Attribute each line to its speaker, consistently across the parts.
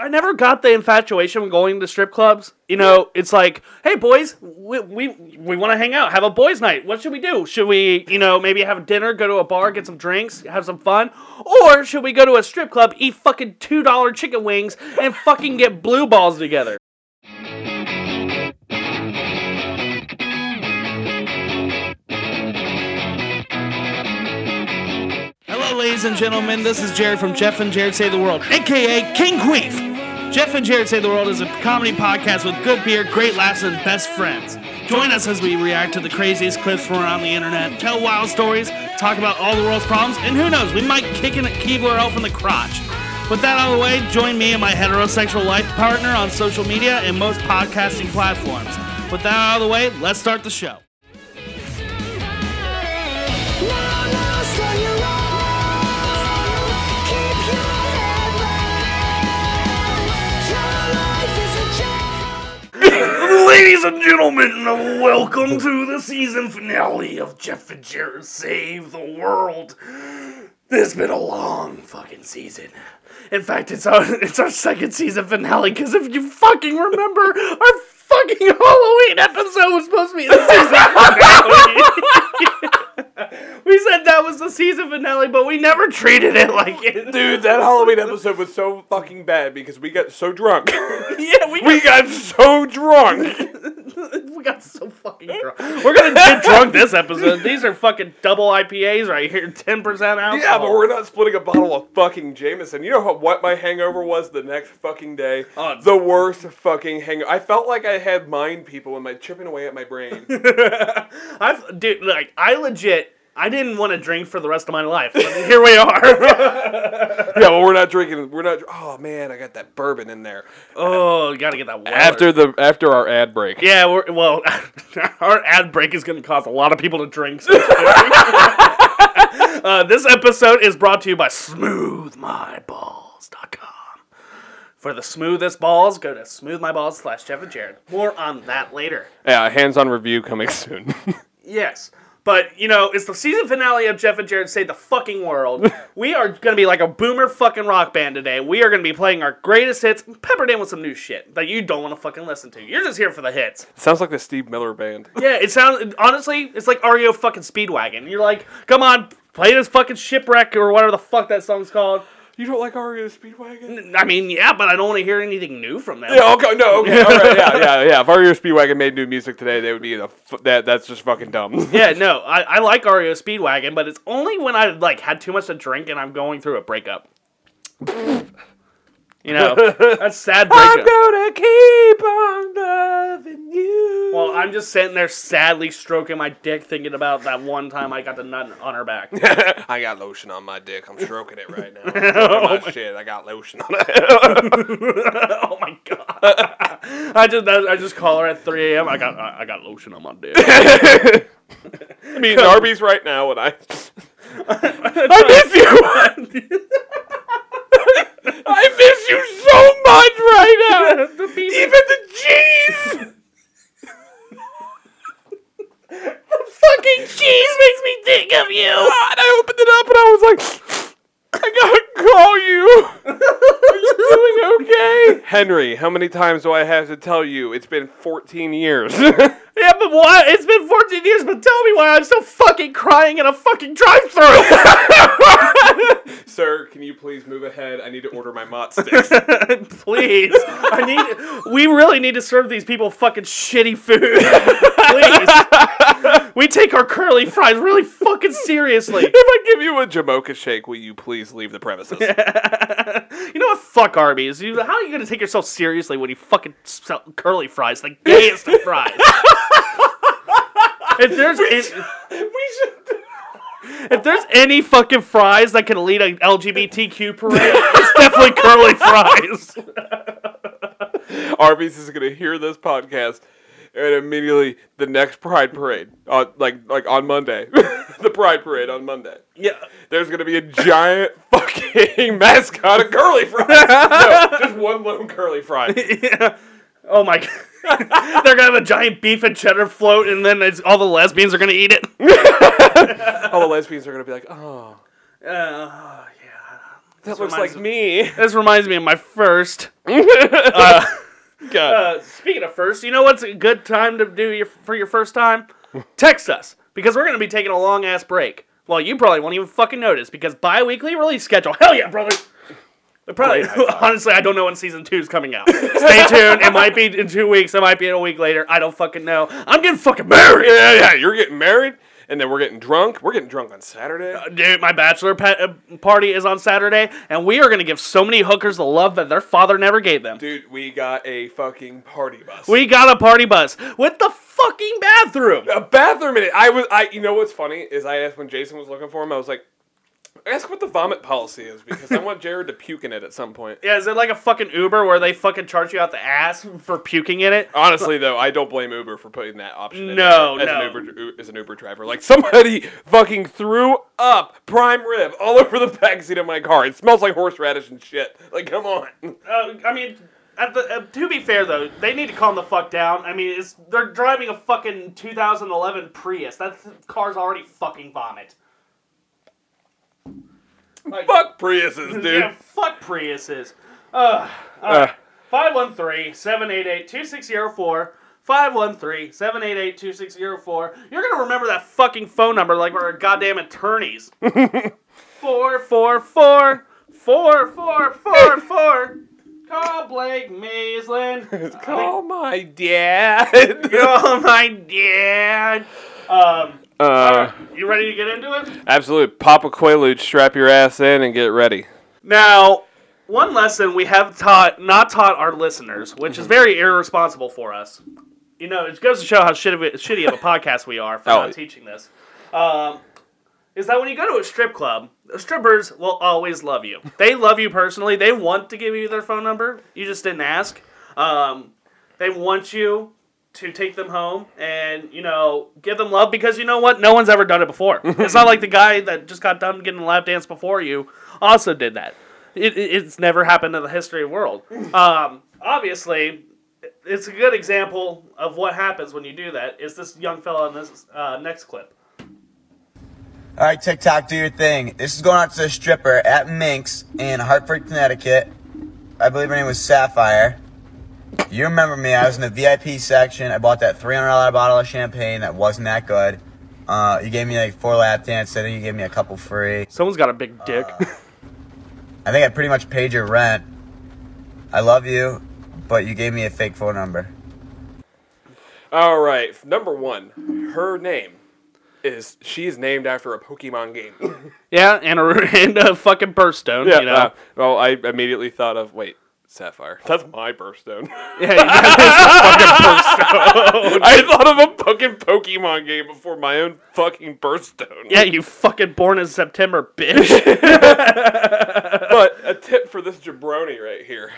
Speaker 1: I never got the infatuation going to strip clubs. You know, it's like, hey boys, we we, we want to hang out, have a boys' night. What should we do? Should we, you know, maybe have dinner, go to a bar, get some drinks, have some fun, or should we go to a strip club, eat fucking two dollar chicken wings, and fucking get blue balls together? Hello, ladies and gentlemen. This is Jared from Jeff and Jared Save the World, aka King Queef. Jeff and Jared Save the World is a comedy podcast with good beer, great laughs, and best friends. Join us as we react to the craziest clips from around the internet, tell wild stories, talk about all the world's problems, and who knows, we might kick a Keebler elf in the crotch. With that out of the way, join me and my heterosexual life partner on social media and most podcasting platforms. With that out of the way, let's start the show. Ladies and gentlemen, welcome to the season finale of Jeff and Jared Save the World. This has been a long fucking season. In fact, it's our it's our second season finale because if you fucking remember, our fucking Halloween episode was supposed to be the season finale. we said that was the season finale, but we never treated it like it.
Speaker 2: Dude, that Halloween episode was so fucking bad because we got so drunk.
Speaker 1: yeah, we
Speaker 2: we got so drunk.
Speaker 1: we got so fucking drunk. We're gonna get drunk this episode. These are fucking double IPAs right here, ten percent alcohol.
Speaker 2: Yeah, but we're not splitting a bottle of fucking Jameson. You know how, what my hangover was the next fucking day?
Speaker 1: Oh.
Speaker 2: the worst fucking hangover. I felt like I had mind people and my chipping away at my brain.
Speaker 1: I've dude, like I legit. I didn't want to drink for the rest of my life. But here we are.
Speaker 2: yeah, well, we're not drinking. We're not. Oh man, I got that bourbon in there.
Speaker 1: oh, you gotta get that water.
Speaker 2: After the after our ad break.
Speaker 1: Yeah, we're, well, our ad break is going to cause a lot of people to drink. So uh, this episode is brought to you by SmoothMyBalls.com. For the smoothest balls, go to smoothmyballs slash Jeff and Jared. More on that later.
Speaker 2: Yeah, hands-on review coming soon.
Speaker 1: Yes. But, you know, it's the season finale of Jeff and Jared Save the Fucking World. we are going to be like a boomer fucking rock band today. We are going to be playing our greatest hits, peppered in with some new shit that you don't want to fucking listen to. You're just here for the hits.
Speaker 2: Sounds like the Steve Miller band.
Speaker 1: Yeah, it sounds honestly, it's like REO fucking Speedwagon. You're like, come on, play this fucking shipwreck or whatever the fuck that song's called.
Speaker 2: You don't like REO Speedwagon?
Speaker 1: I mean, yeah, but I don't want to hear anything new from them.
Speaker 2: Yeah, okay, no, okay, all right, yeah, yeah, yeah. If REO Speedwagon made new music today, they would be the f- that. That's just fucking dumb.
Speaker 1: Yeah, no, I, I like REO Speedwagon, but it's only when I like had too much to drink and I'm going through a breakup. You know, that's sad breakup.
Speaker 2: I'm gonna keep on loving you.
Speaker 1: Well, I'm just sitting there sadly stroking my dick, thinking about that one time I got the nut on her back.
Speaker 2: I got lotion on my dick. I'm stroking it right now. At oh my shit. I got lotion on it.
Speaker 1: oh my god! I just I just call her at 3 a.m. I got I got lotion on my dick.
Speaker 2: I'm eating Arby's right now, and I I miss you. I miss you so much right now.
Speaker 1: The
Speaker 2: Even the cheese.
Speaker 1: The fucking cheese makes me think of you.
Speaker 2: God, I opened it up and I was like, I gotta call you. Are you doing okay? Henry, how many times do I have to tell you it's been 14 years?
Speaker 1: Yeah, but why? It's been 14 years, but tell me why I'm still fucking crying in a fucking drive-through.
Speaker 2: Sir, can you please move ahead? I need to order my mott sticks.
Speaker 1: Please, I need. We really need to serve these people fucking shitty food. Please, we take our curly fries really fucking seriously.
Speaker 2: if I give you a Jamocha shake, will you please leave the premises?
Speaker 1: you know what? Fuck Arby's. You, how are you gonna take yourself seriously when you fucking sell curly fries, the gayest of fries? if there's any,
Speaker 2: we should.
Speaker 1: if there's any fucking fries that can lead an LGBTQ parade, it's definitely curly fries.
Speaker 2: Arby's is gonna hear this podcast, and immediately the next Pride Parade, uh, like like on Monday, the Pride Parade on Monday.
Speaker 1: Yeah.
Speaker 2: There's gonna be a giant fucking mascot of curly fries. no, just one lone curly fry.
Speaker 1: yeah. Oh my god. They're gonna have a giant beef and cheddar float, and then it's, all the lesbians are gonna eat it.
Speaker 2: All the lesbians are gonna be like, oh,
Speaker 1: Uh, yeah.
Speaker 2: That looks
Speaker 1: reminds
Speaker 2: like me.
Speaker 1: This reminds me of my first.
Speaker 2: God.
Speaker 1: Uh, speaking of first, you know what's a good time to do your, for your first time? Text us because we're gonna be taking a long ass break. Well, you probably won't even fucking notice because bi-weekly release schedule. Hell yeah, brother. They're Probably,
Speaker 2: Great high five.
Speaker 1: honestly, I don't know when season two is coming out. Stay tuned. It might be in two weeks. It might be in a week later. I don't fucking know. I'm getting fucking married.
Speaker 2: yeah, yeah, you're getting married, and then we're getting drunk. We're getting drunk on Saturday.
Speaker 1: Dude, my bachelor pa- uh, party is on Saturday, and we are gonna give so many hookers the love that their father never gave them.
Speaker 2: Dude, we got a fucking party bus.
Speaker 1: We got a party bus with the fucking bathroom.
Speaker 2: a bathroom in it. I was, I, you know what's funny is I asked when Jason was looking for him. I was like, ask what the vomit policy is because I want Jared to puke in it at some point.
Speaker 1: Yeah, is it like a fucking Uber where they fucking charge you out the ass for puking in it?
Speaker 2: Honestly, though, I don't blame Uber for putting that option. in
Speaker 1: No,
Speaker 2: there as
Speaker 1: no.
Speaker 2: An Uber, as an Uber driver, like somebody fucking threw up prime rib all over the backseat of my car. It smells like horseradish and shit. Like, come on.
Speaker 1: Uh, I mean, at the, uh, to be fair though, they need to calm the fuck down. I mean, it's they're driving a fucking 2011 Prius. That car's already fucking vomit. Like,
Speaker 2: Fuck Priuses, dude.
Speaker 1: Yeah, fuck Priuses. Uh,
Speaker 2: Uh,
Speaker 1: 513-788-2604. 513-788-2604. You're gonna remember that fucking phone number like we're goddamn attorneys. four four four four four four four. Call Blake Maisland.
Speaker 2: call my dad.
Speaker 1: Call my dad. Um,
Speaker 2: uh,
Speaker 1: you ready to get into it?
Speaker 2: absolutely. Pop Papa Quaalude, strap your ass in and get ready.
Speaker 1: Now, one lesson we have taught, not taught our listeners, which is very irresponsible for us. You know, it goes to show how shitty, of a- shitty of a podcast we are for
Speaker 2: Oh.
Speaker 1: not teaching this. Um, is that when you go to a strip club, the strippers will always love you. They love you personally. They want to give you their phone number. You just didn't ask. Um, they want you to take them home and you know give them love because you know what no one's ever done it before it's not like the guy that just got done getting a lap dance before you also did that it, it- it's never happened in the history of the world um, obviously it's a good example of what happens when you do that is this young fella in this uh, next clip
Speaker 3: All right, TikTok, do your thing. This is going out to a stripper at Minx in Hartford, Connecticut. I believe her name was Sapphire. You remember me? I was in the VIP section. I bought that $300 bottle of champagne that wasn't that good. Uh, you gave me like four lap dances. I think you gave me a couple free.
Speaker 1: someone's got a big dick
Speaker 3: I think I pretty much paid your rent. I love you, but you gave me a fake phone number.
Speaker 2: All right, number one, her name is she is named after a Pokemon game.
Speaker 1: yeah and a, and a fucking birthstone you know
Speaker 2: uh, well, I immediately thought of wait, Sapphire. That's my birthstone.
Speaker 1: yeah, you got fucking birthstone.
Speaker 2: I thought of a fucking Pokemon game before my own fucking birthstone.
Speaker 1: yeah you fucking born in september bitch
Speaker 2: But a tip for this jabroni right here.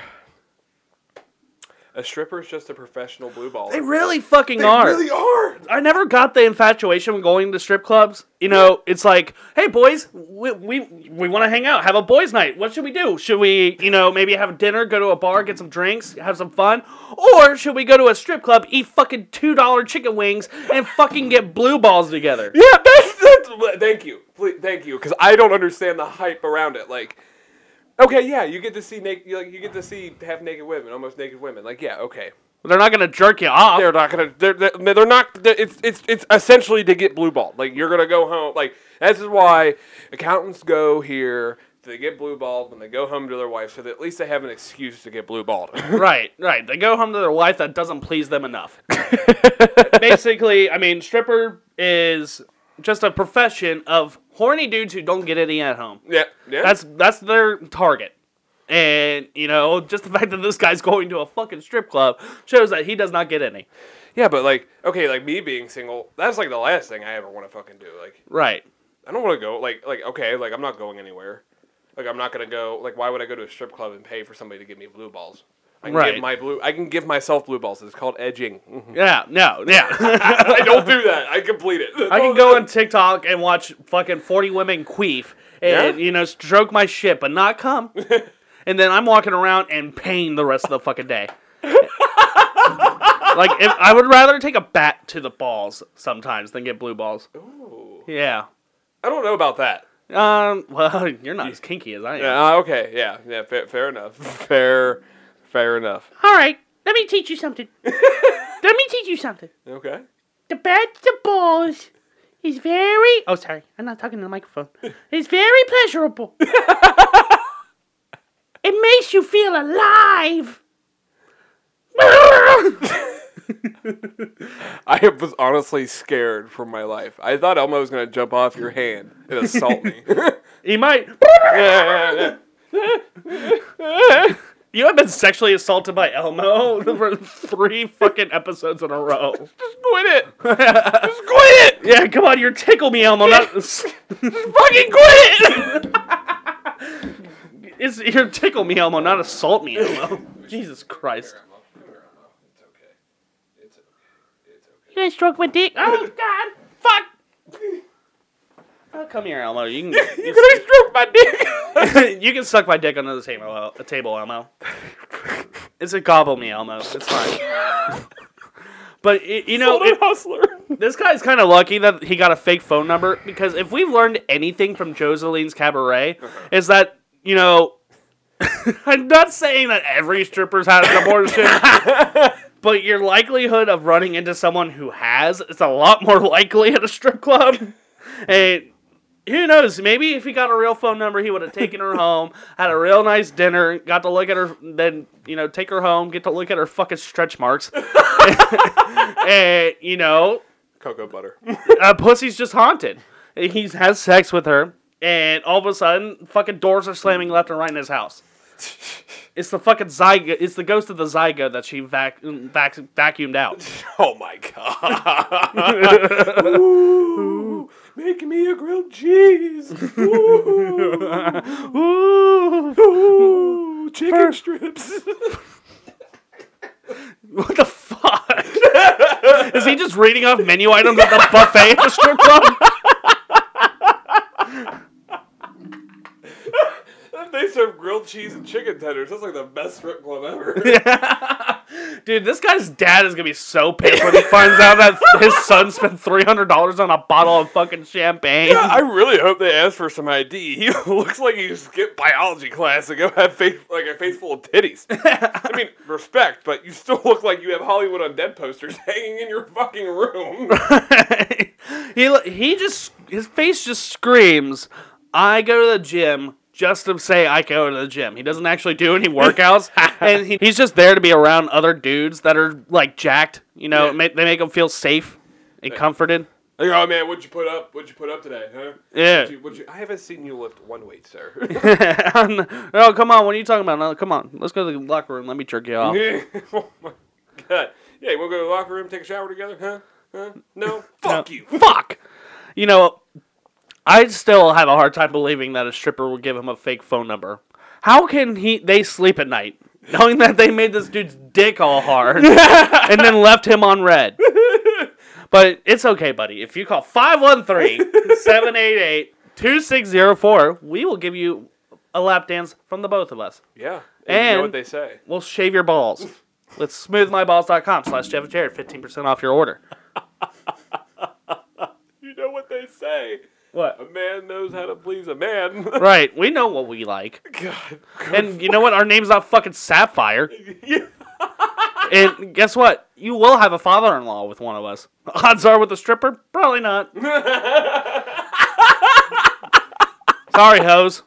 Speaker 2: A stripper is just a professional blue baller.
Speaker 1: they really fucking are They
Speaker 2: really are.
Speaker 1: I never got the infatuation when going to strip clubs. You know, it's like, hey boys, we we, we want to hang out, have a boys' night. What should we do? Should we, you know, maybe have dinner, go to a bar, get some drinks, have some fun, or should we go to a strip club, eat fucking two dollar chicken wings, and fucking get blue balls together?
Speaker 2: Yeah, that's, that's thank you, Please, thank you, because I don't understand the hype around it. Like, okay, yeah, you get to see naked, you, like, you get to see half naked women, almost naked women. Like, yeah, okay,
Speaker 1: They're not gonna jerk you off.
Speaker 2: they're not gonna, they're, they're, they're not. they're- It's it's it's essentially to get blue balled. Like, you're gonna go home. Like, this is why accountants go here. They get blue balled when they go home to their wife, so that at least they have an excuse to get blue balled.
Speaker 1: Right, right. They go home to their wife that doesn't please them enough. Basically, I mean, stripper is just a profession of horny dudes who don't get any at home.
Speaker 2: yeah, yeah.
Speaker 1: That's that's their target. And, you know, just the fact that this guy's going to a fucking strip club shows that he does not get any.
Speaker 2: yeah, but like, okay, like me being single, that's like the last thing I ever want to fucking do. Like,
Speaker 1: Right.
Speaker 2: I don't want to go. Like, like okay, like I'm not going anywhere. Like I'm not gonna go. Like, why would I go to a strip club and pay for somebody to give me blue balls? I can
Speaker 1: Right.
Speaker 2: give my blue. I can give myself blue balls. It's called edging. Mhm.
Speaker 1: Yeah, no, yeah.
Speaker 2: I don't do that. I complete it.
Speaker 1: I can go on TikTok and watch fucking 40 women queef and,
Speaker 2: Yeah?
Speaker 1: you know, stroke my shit, but not come. and then I'm walking around in pain the rest of the fucking day. like, if, I would rather take a bat to the balls sometimes than get blue balls.
Speaker 2: Ooh.
Speaker 1: Yeah.
Speaker 2: I don't know about that.
Speaker 1: Um, well, you're not as kinky as I am.
Speaker 2: Yeah. uh, okay. Yeah. Yeah. Fair, fair enough. Fair. Fair enough.
Speaker 1: All right, let me teach you something. let me teach you something.
Speaker 2: Okay.
Speaker 1: The bat the balls is very. Oh, sorry, I'm not talking to the microphone. It's very pleasurable. it makes you feel alive.
Speaker 2: I was honestly scared for my life. I thought Elmo was gonna jump off your hand and assault me.
Speaker 1: he might.
Speaker 2: Yeah, yeah,
Speaker 1: You have been sexually assaulted by Elmo for three fucking episodes in a row.
Speaker 2: Just quit it. Just quit it.
Speaker 1: Yeah, come on, you're tickle me, Elmo. Not
Speaker 2: Fucking quit it.
Speaker 1: it's you're tickle me, Elmo, not assault me, Elmo. Jesus Christ.
Speaker 2: It's okay. It's okay. It's okay.
Speaker 1: You gonna stroke my dick? Oh God! Fuck! Oh, come here, Elmo. You can
Speaker 2: You're gonna stroke my dick.
Speaker 1: you can suck my dick under the table, a table, Elmo. It's a gobble me, Elmo. It's fine. But you know, it-
Speaker 2: hustler.
Speaker 1: this guy's kind of lucky that he got a fake phone number because if we've learned anything from Joseline's Cabaret, uh-huh. is that you know, I'm not saying that every stripper's had an abortion, but your likelihood of running into someone who has is a lot more likely at a strip club. And who knows? Maybe if he got a real phone number, he would have taken her home, had a real nice dinner, got to look at her, then you know, take her home, get to look at her fucking stretch marks, and you know,
Speaker 2: Cocoa butter.
Speaker 1: uh, pussy's just haunted. He has sex with her, and all of a sudden, fucking doors are slamming left and right in his house. It's the fucking zygote. It's the ghost of the zygote that she vac- vac- vacuumed out.
Speaker 2: Oh my god. Make me a grilled cheese. Ooh,
Speaker 1: Ooh,
Speaker 2: ooh, chicken strips.
Speaker 1: what the fuck? Is he just reading off menu items at the buffet at the strip club?
Speaker 2: They serve grilled cheese and chicken tenders. That's like the best strip club ever. Yeah.
Speaker 1: Dude, this guy's dad is gonna be so pissed when he finds out that his son spent three hundred dollars on a bottle of fucking champagne.
Speaker 2: Yeah, I really hope they ask for some ID. He looks like he skipped biology class and go have face like a face full of titties. I mean, respect, but you still look like you have Hollywood Undead posters hanging in your fucking room.
Speaker 1: he he just his face just screams, "I go to the gym." Just to say I go to the gym. He doesn't actually do any workouts, and he, he's just there to be around other dudes that are like jacked. You know,
Speaker 2: Yeah.
Speaker 1: ma- they make him feel safe and comforted.
Speaker 2: Like, oh man, what'd you put up? What'd you put up today, huh?
Speaker 1: Yeah.
Speaker 2: What'd you, what'd you, I haven't seen you lift one weight, sir.
Speaker 1: oh, come on! What are you talking about? No, come on, let's go to the locker room. Let me jerk you off.
Speaker 2: oh my god. Yeah, you wanna go to the locker room, take a shower together, huh? Huh? No? Fuck you.
Speaker 1: Fuck. You know, I still have a hard time believing that a stripper would give him a fake phone number. How can he? They sleep at night, knowing that they made this dude's dick all hard, and then left him on red. But it's okay, buddy. If you call 513-788-2604, we will give you a lap dance from the both of us.
Speaker 2: Yeah.
Speaker 1: And-
Speaker 2: you know what they say.
Speaker 1: We'll shave your balls. With smoothmyballs.com slash Jeff and Jared, 15% off your order.
Speaker 2: You know what they say.
Speaker 1: What?
Speaker 2: A man knows how to please a man.
Speaker 1: Right. We know what we like.
Speaker 2: God.
Speaker 1: And you know what? Our name's not fucking Sapphire.
Speaker 2: Yeah.
Speaker 1: And guess what? You will have a father in law with one of us. Odds are with a stripper? Probably not. Sorry, hoes.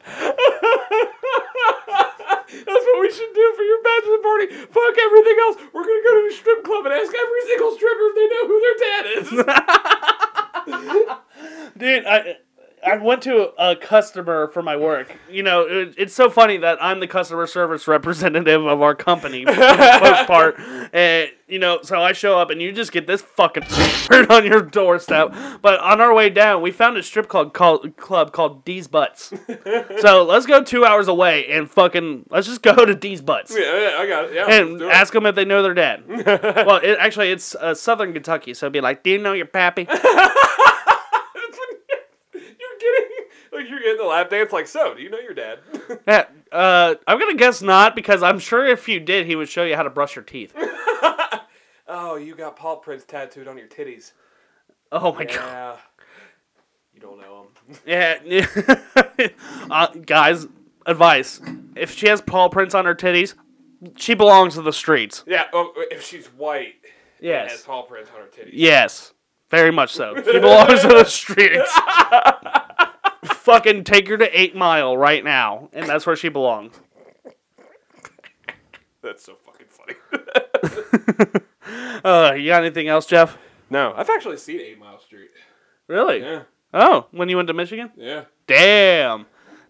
Speaker 2: That's what we should do for your bachelor party. Fuck everything else. We're gonna go to the strip club and ask every single stripper if they know who their dad is.
Speaker 1: Dude, I. I went to a customer for my work. You know, it, it's so funny that I'm the customer service representative of our company, for the most part. And, you know, so I show up and you just get this fucking bird on your doorstep. But on our way down, we found a strip club called, club called D's Butts. so let's go two hours away and fucking, let's just go to D's Butts.
Speaker 2: yeah, yeah, I got it. Yeah.
Speaker 1: And ask them if they know their dad. well, it, actually, it's uh, Southern Kentucky, so it'd be like, "Do you know your pappy?"
Speaker 2: That's what you're getting. Like you're getting the lap dance. Like, so, do you know your dad?
Speaker 1: Yeah, uh, I'm gonna guess not because I'm sure if you did, he would show you how to brush your teeth.
Speaker 2: oh, you got paw prints tattooed on your titties.
Speaker 1: Oh my god!
Speaker 2: You don't know him.
Speaker 1: Yeah, uh, guys, advice: if she has paw prints on her titties, she belongs to the streets.
Speaker 2: yeah. Oh, if she's white. And has
Speaker 1: Yes,
Speaker 2: paw prints on her titties.
Speaker 1: yes, very much so. She belongs to the streets. Fucking take her to Eight Mile right now, and that's where she belongs.
Speaker 2: That's so fucking funny.
Speaker 1: Uh, you got anything else, Jeff?
Speaker 2: no, I've actually seen Eight Mile Street.
Speaker 1: Really?
Speaker 2: Yeah.
Speaker 1: Oh, when you went to Michigan?
Speaker 2: Yeah.
Speaker 1: Damn,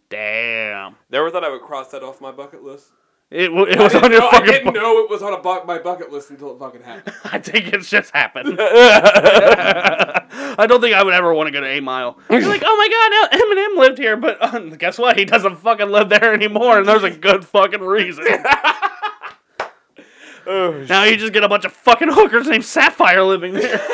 Speaker 1: damn.
Speaker 2: Never thought I would cross that off my bucket list.
Speaker 1: It, w- it was on your
Speaker 2: know, I didn't
Speaker 1: bu-
Speaker 2: know it was on a bu- my bucket list until it fucking happened.
Speaker 1: I think it's just happened. I don't think I would ever want to go to Eight Mile. You're like, oh my god, now Eminem lived here, but uh, guess what? He doesn't fucking live there anymore, and there's a good fucking reason.
Speaker 2: oh,
Speaker 1: now you just get a bunch of fucking hookers named Sapphire living there.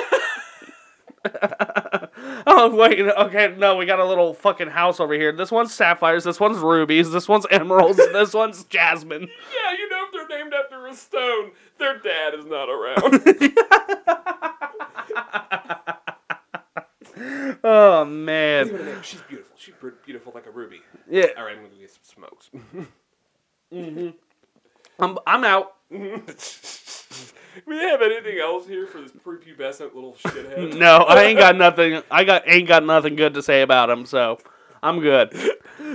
Speaker 1: Oh wait, okay, no, we got a little fucking house over here. This one's sapphires, this one's rubies, this one's emeralds, this one's jasmine.
Speaker 2: Yeah, you know if they're named after a stone, their dad is not around.
Speaker 1: Oh man,
Speaker 2: Leave it in there. She's beautiful. She's beautiful like a ruby.
Speaker 1: yeah,
Speaker 2: All right, I'm gonna get some smokes. Mm-hmm.
Speaker 1: I'm I'm out.
Speaker 2: We have anything else here for this prepubescent little shithead?
Speaker 1: No, I ain't got nothing. I got ain't got nothing good to say about him, so I'm good.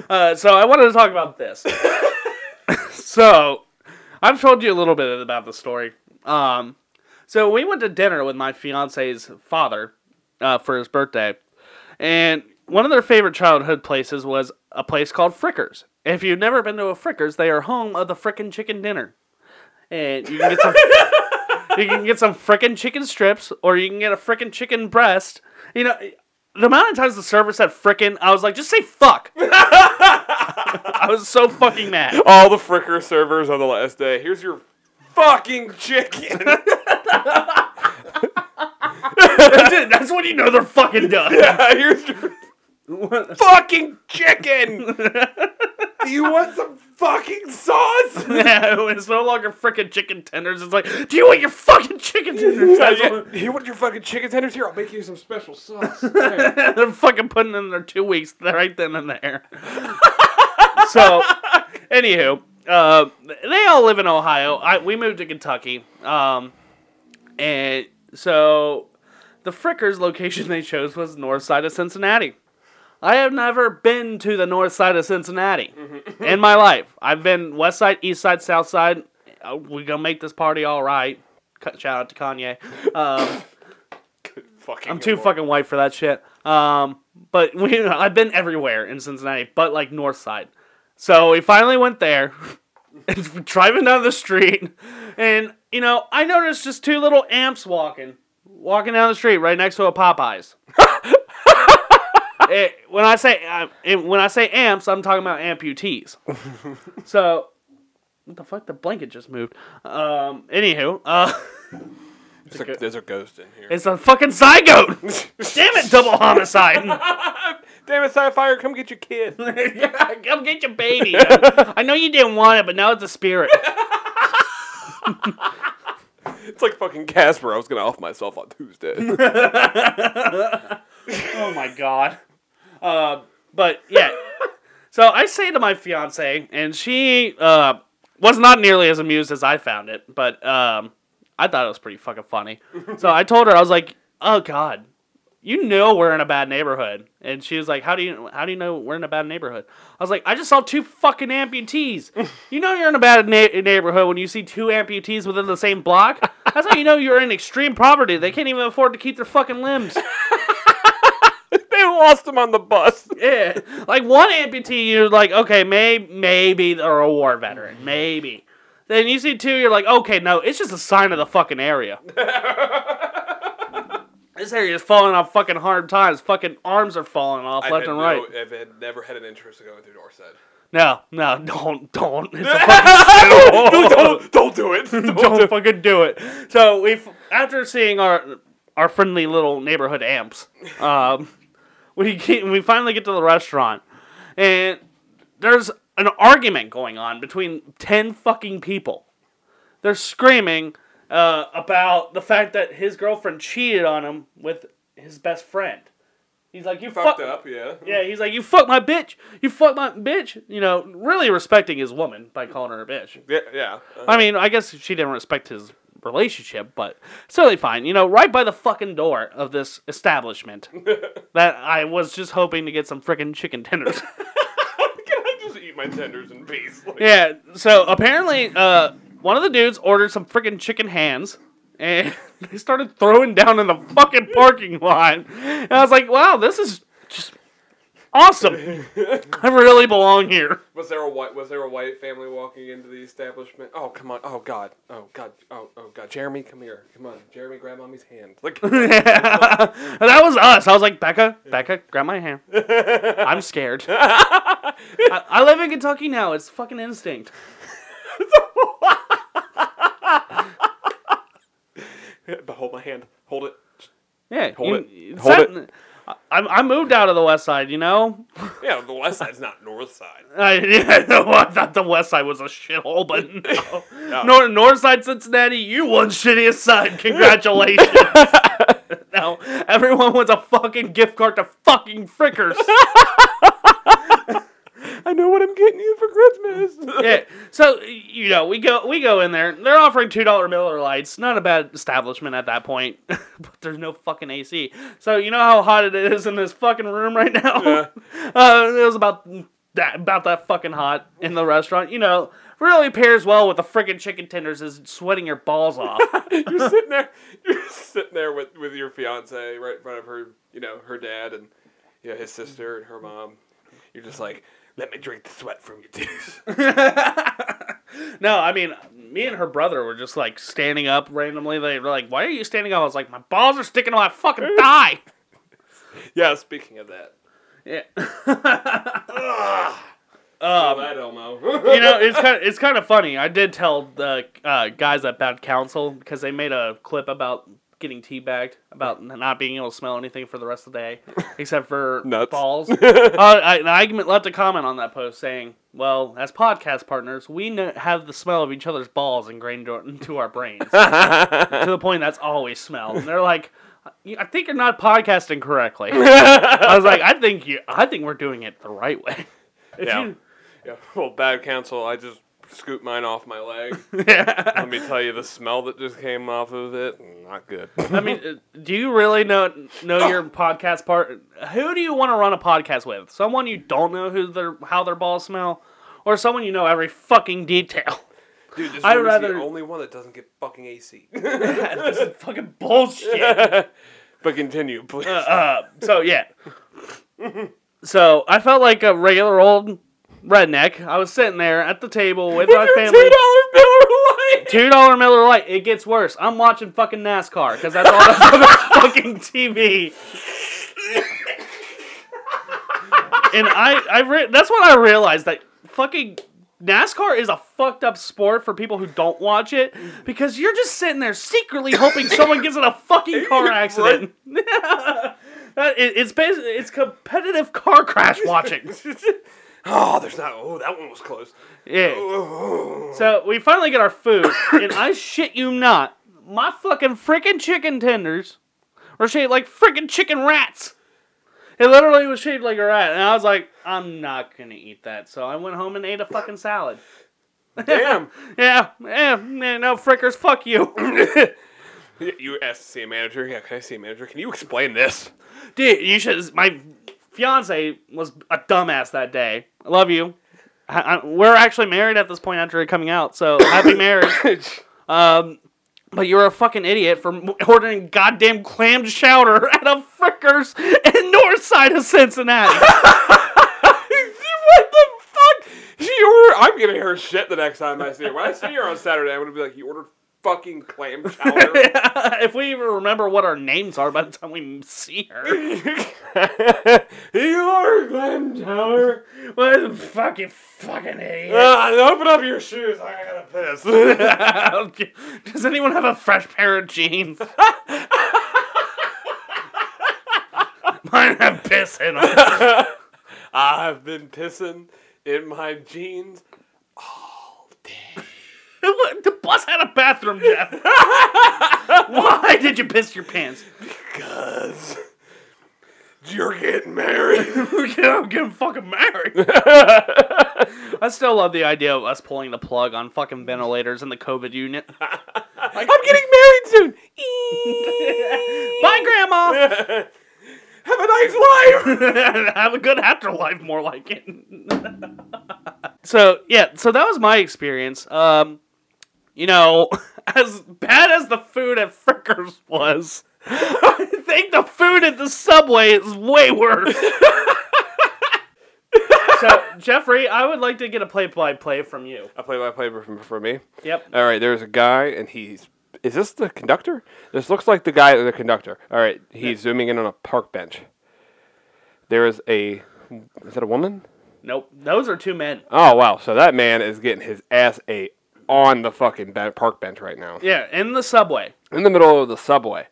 Speaker 1: Uh, so I wanted to talk about this. so I've told you a little bit about the story. Um, so we went to dinner with my fiance's father uh, for his birthday, and one of their favorite childhood places was a place called Frickers. If you've never been to a Frickers, they are home of the frickin' chicken dinner, and you can get some. You can get some frickin' chicken strips, or you can get a frickin' chicken breast. You know, the amount of times the server said frickin', I was like, just say fuck. I was so fucking mad.
Speaker 2: All the fricker servers on the last day. Here's your fucking chicken.
Speaker 1: That's it. That's when you know they're fucking done.
Speaker 2: Yeah, Here's your fucking chicken. Do you want some fucking sauce?
Speaker 1: Yeah, it's no longer frickin' chicken tenders. It's like, do you want your fucking chicken tenders? That's what-
Speaker 2: you want your fucking chicken tenders? Here, I'll make you some special sauce. There.
Speaker 1: They're fucking putting in their two weeks right then and there. so, anywho, uh, they all live in Ohio. I, we moved to Kentucky. Um, and so the Frickers location they chose was north side of Cincinnati. I have never been to the north side of Cincinnati in my life. I've been west side, east side, south side. Uh, we gonna make this party all right. Cut- Shout out to Kanye. Um,
Speaker 2: fucking
Speaker 1: I'm too fucking white for that shit. Um, but we, I've been everywhere in Cincinnati, but like north side. So we finally went there, driving down the street, and you know I noticed just two little amps walking, walking down the street right next to a Popeyes. Eh, when I say uh, when I say amps, I'm talking about amputees. so, what the fuck? The blanket just moved. Um, anywho, uh.
Speaker 2: There's a, there's a ghost in here.
Speaker 1: It's a fucking zygote. Damn it, double homicide.
Speaker 2: Damn it, Sapphire, come get your kid.
Speaker 1: Come get your baby. I know you didn't want it, but now it's a spirit.
Speaker 2: It's like fucking Casper. I was gonna off myself on Tuesday.
Speaker 1: Oh my god. Uh, but yeah. So I say to my fiance, and she uh, was not nearly as amused as I found it, but um, I thought it was pretty fucking funny. So I told her, I was like, "Oh God, you know we're in a bad neighborhood," and she was like, "How do you how do you know we're in a bad neighborhood?" I was like, "I just saw two fucking amputees. you know you're in a bad na- neighborhood when you see two amputees within the same block. That's how you know you're in extreme poverty. They can't even afford to keep their fucking limbs."
Speaker 2: lost him on the bus.
Speaker 1: Yeah, like one amputee, you're like, okay, may maybe they're a war veteran, maybe. Then you see two, you're like, okay, no, it's just a sign of the fucking area. this area is falling off fucking hard times. Fucking arms are falling off left and right.
Speaker 2: I've had, never had an interest in going through Dorset.
Speaker 1: No, no, don't, don't. It's a fucking
Speaker 2: don't, don't do it. Don't,
Speaker 1: don't
Speaker 2: do it.
Speaker 1: fucking do it. So we, after seeing our our friendly little neighborhood amps, um, we get, we finally get to the restaurant, and there's an argument going on between ten fucking people. They're screaming uh, about the fact that his girlfriend cheated on him with his best friend. He's like, you
Speaker 2: Fucked
Speaker 1: fuck.
Speaker 2: up, yeah.
Speaker 1: Yeah, he's like, you fuck my bitch. You fuck my bitch. You know, really respecting his woman by calling her a bitch.
Speaker 2: Yeah, yeah. Uh,
Speaker 1: I mean, I guess she didn't respect his relationship, but it's totally fine. You know, right by the fucking door of this establishment that I was just hoping to get some freaking chicken tenders.
Speaker 2: Can I just eat my tenders in peace? Like,
Speaker 1: yeah, so apparently, uh, one of the dudes ordered some freaking chicken hands. And they started throwing down in the fucking parking lot. And I was like, wow, this is just awesome. I really belong here.
Speaker 2: Was there a white? Was there a white family walking into the establishment? Oh come on! Oh god! Oh god! Oh oh god! Jeremy, come here! Come on, Jeremy, grab mommy's hand. Like,
Speaker 1: that was us. I was like, Becca, Becca, grab my hand. I'm scared. I, I live in Kentucky now. It's fucking instinct.
Speaker 2: but hold my hand. Hold it.
Speaker 1: Yeah,
Speaker 2: Hold
Speaker 1: you-
Speaker 2: it. Hold
Speaker 1: not- I, I moved out of the west side, you know.
Speaker 2: Yeah, the west side's not north side.
Speaker 1: I, I thought the west side was a shithole, but no.
Speaker 2: No.
Speaker 1: North, north side Cincinnati, you won shittiest side. Congratulations. no, everyone wants a fucking gift card to fucking Frickers.
Speaker 2: I know what I'm getting you for Christmas.
Speaker 1: yeah. So you know, we go we go in there. They're offering two dollar Miller Lites. Not a bad establishment at that point, but there's no fucking AC. So you know how hot it is in this fucking room right now.
Speaker 2: Yeah.
Speaker 1: Uh, it was about that about that fucking hot in the restaurant. You know, really pairs well with the freaking chicken tenders. Is sweating your balls off.
Speaker 2: you're sitting there. You're sitting there with with your fiance right in front of her. You know her dad and you know his sister and her mom. You're just like, let me drink the sweat from your teeth.
Speaker 1: no, I mean, me and her brother were just like standing up randomly. They were like, "Why are you standing up?" I was like, "My balls are sticking to my fucking thigh."
Speaker 2: yeah. Speaking of that.
Speaker 1: Yeah.
Speaker 2: Oh, that Elmo.
Speaker 1: you know, it's kind of, it's kind of funny. I did tell the uh, guys at Bad Counsel because they made a clip about getting teabagged, about not being able to smell anything for the rest of the day, except for
Speaker 2: Nuts.
Speaker 1: balls. uh, I, and I left a comment on that post saying, "Well, as podcast partners, we kn- have the smell of each other's balls ingrained into our brains to the point that's always smell." And they're like. I think you're not podcasting correctly. I was like, I think you, I think we're doing it the right way. If
Speaker 2: Yeah.
Speaker 1: you-
Speaker 2: yeah. Well, bad counsel. I just scooped mine off my leg.
Speaker 1: yeah.
Speaker 2: Let me tell you, the smell that just came off of it, not good.
Speaker 1: I mean, uh, do you really know know your podcast part? Who do you want to run a podcast with? Someone you don't know who their how their balls smell, or someone you know every fucking detail?
Speaker 2: Dude, this
Speaker 1: I'd
Speaker 2: room is
Speaker 1: rather-
Speaker 2: the only one that doesn't get fucking AC.
Speaker 1: this is fucking bullshit.
Speaker 2: but continue, please.
Speaker 1: Uh, so yeah, so I felt like a regular old redneck. I was sitting there at the table with my family.
Speaker 2: two dollar Miller Lite.
Speaker 1: Two dollar Miller Lite. It gets worse. I'm watching fucking NASCAR because that's all that's on the fucking TV. and I, I re- that's what I realized that fucking NASCAR is a fucked up sport for people who don't watch it because you're just sitting there secretly hoping someone gets in a fucking car accident. That- it- it's basically it's competitive car crash watching.
Speaker 2: Oh, there's not. Oh, that one was close.
Speaker 1: Yeah.
Speaker 2: Oh.
Speaker 1: So we finally get our food, and I shit you not, my fucking freaking chicken tenders were shaped like freaking chicken rats. It literally was shaped like a rat, and I was like, I'm not gonna eat that. So I went home and ate a fucking salad.
Speaker 2: Damn.
Speaker 1: Yeah, yeah, yeah, no frickers, fuck you,
Speaker 2: you asked to see a manager. Yeah, can I see a manager? Can you explain this?
Speaker 1: dude. You should. My fiance was a dumbass that day. I love you. I, I, we're actually married at this point after it coming out, so happy marriage. Um, but you're a fucking idiot for ordering goddamn clam chowder at a Frickers in north side of Cincinnati.
Speaker 2: what the fuck? She ordered. I'm giving her shit the next time I see her. When I see her on Saturday, I'm gonna be like, "You ordered fucking clam chowder."
Speaker 1: if we even remember what our names are by the time we see her.
Speaker 2: you ordered clam chowder.
Speaker 1: What the fucking fucking idiot.
Speaker 2: Ah, open up your shoes. I gotta piss.
Speaker 1: Does anyone have a fresh pair of jeans? Mine have piss in them.
Speaker 2: I've been pissing in my jeans all day.
Speaker 1: the bus had a bathroom, Jeff. Why did you piss your pants?
Speaker 2: Cause You're getting married.
Speaker 1: I'm getting fucking married. I still love the idea of us pulling the plug on fucking ventilators in the COVID unit.
Speaker 2: I'm getting married soon.
Speaker 1: Bye, Grandma.
Speaker 2: Have a nice life.
Speaker 1: Have a good afterlife, more like it. so yeah, so that was my experience. Um, you know, as bad as the food at Frickers was, I think the food at the Subway is way worse. so Jeffrey, I would like to get a play-by-play from you.
Speaker 2: A play-by-play from for me.
Speaker 1: Yep.
Speaker 2: All right, there's a guy, and he's. Is this the conductor? This looks like the guy, the conductor. All right, he's zooming in on a park bench. There is a. Is that a woman?
Speaker 1: Nope. Those are two men.
Speaker 2: Oh wow! So that man is getting his ass ate on the fucking ben- park bench right now,
Speaker 1: Yeah, in the Subway.
Speaker 2: in the middle of the subway,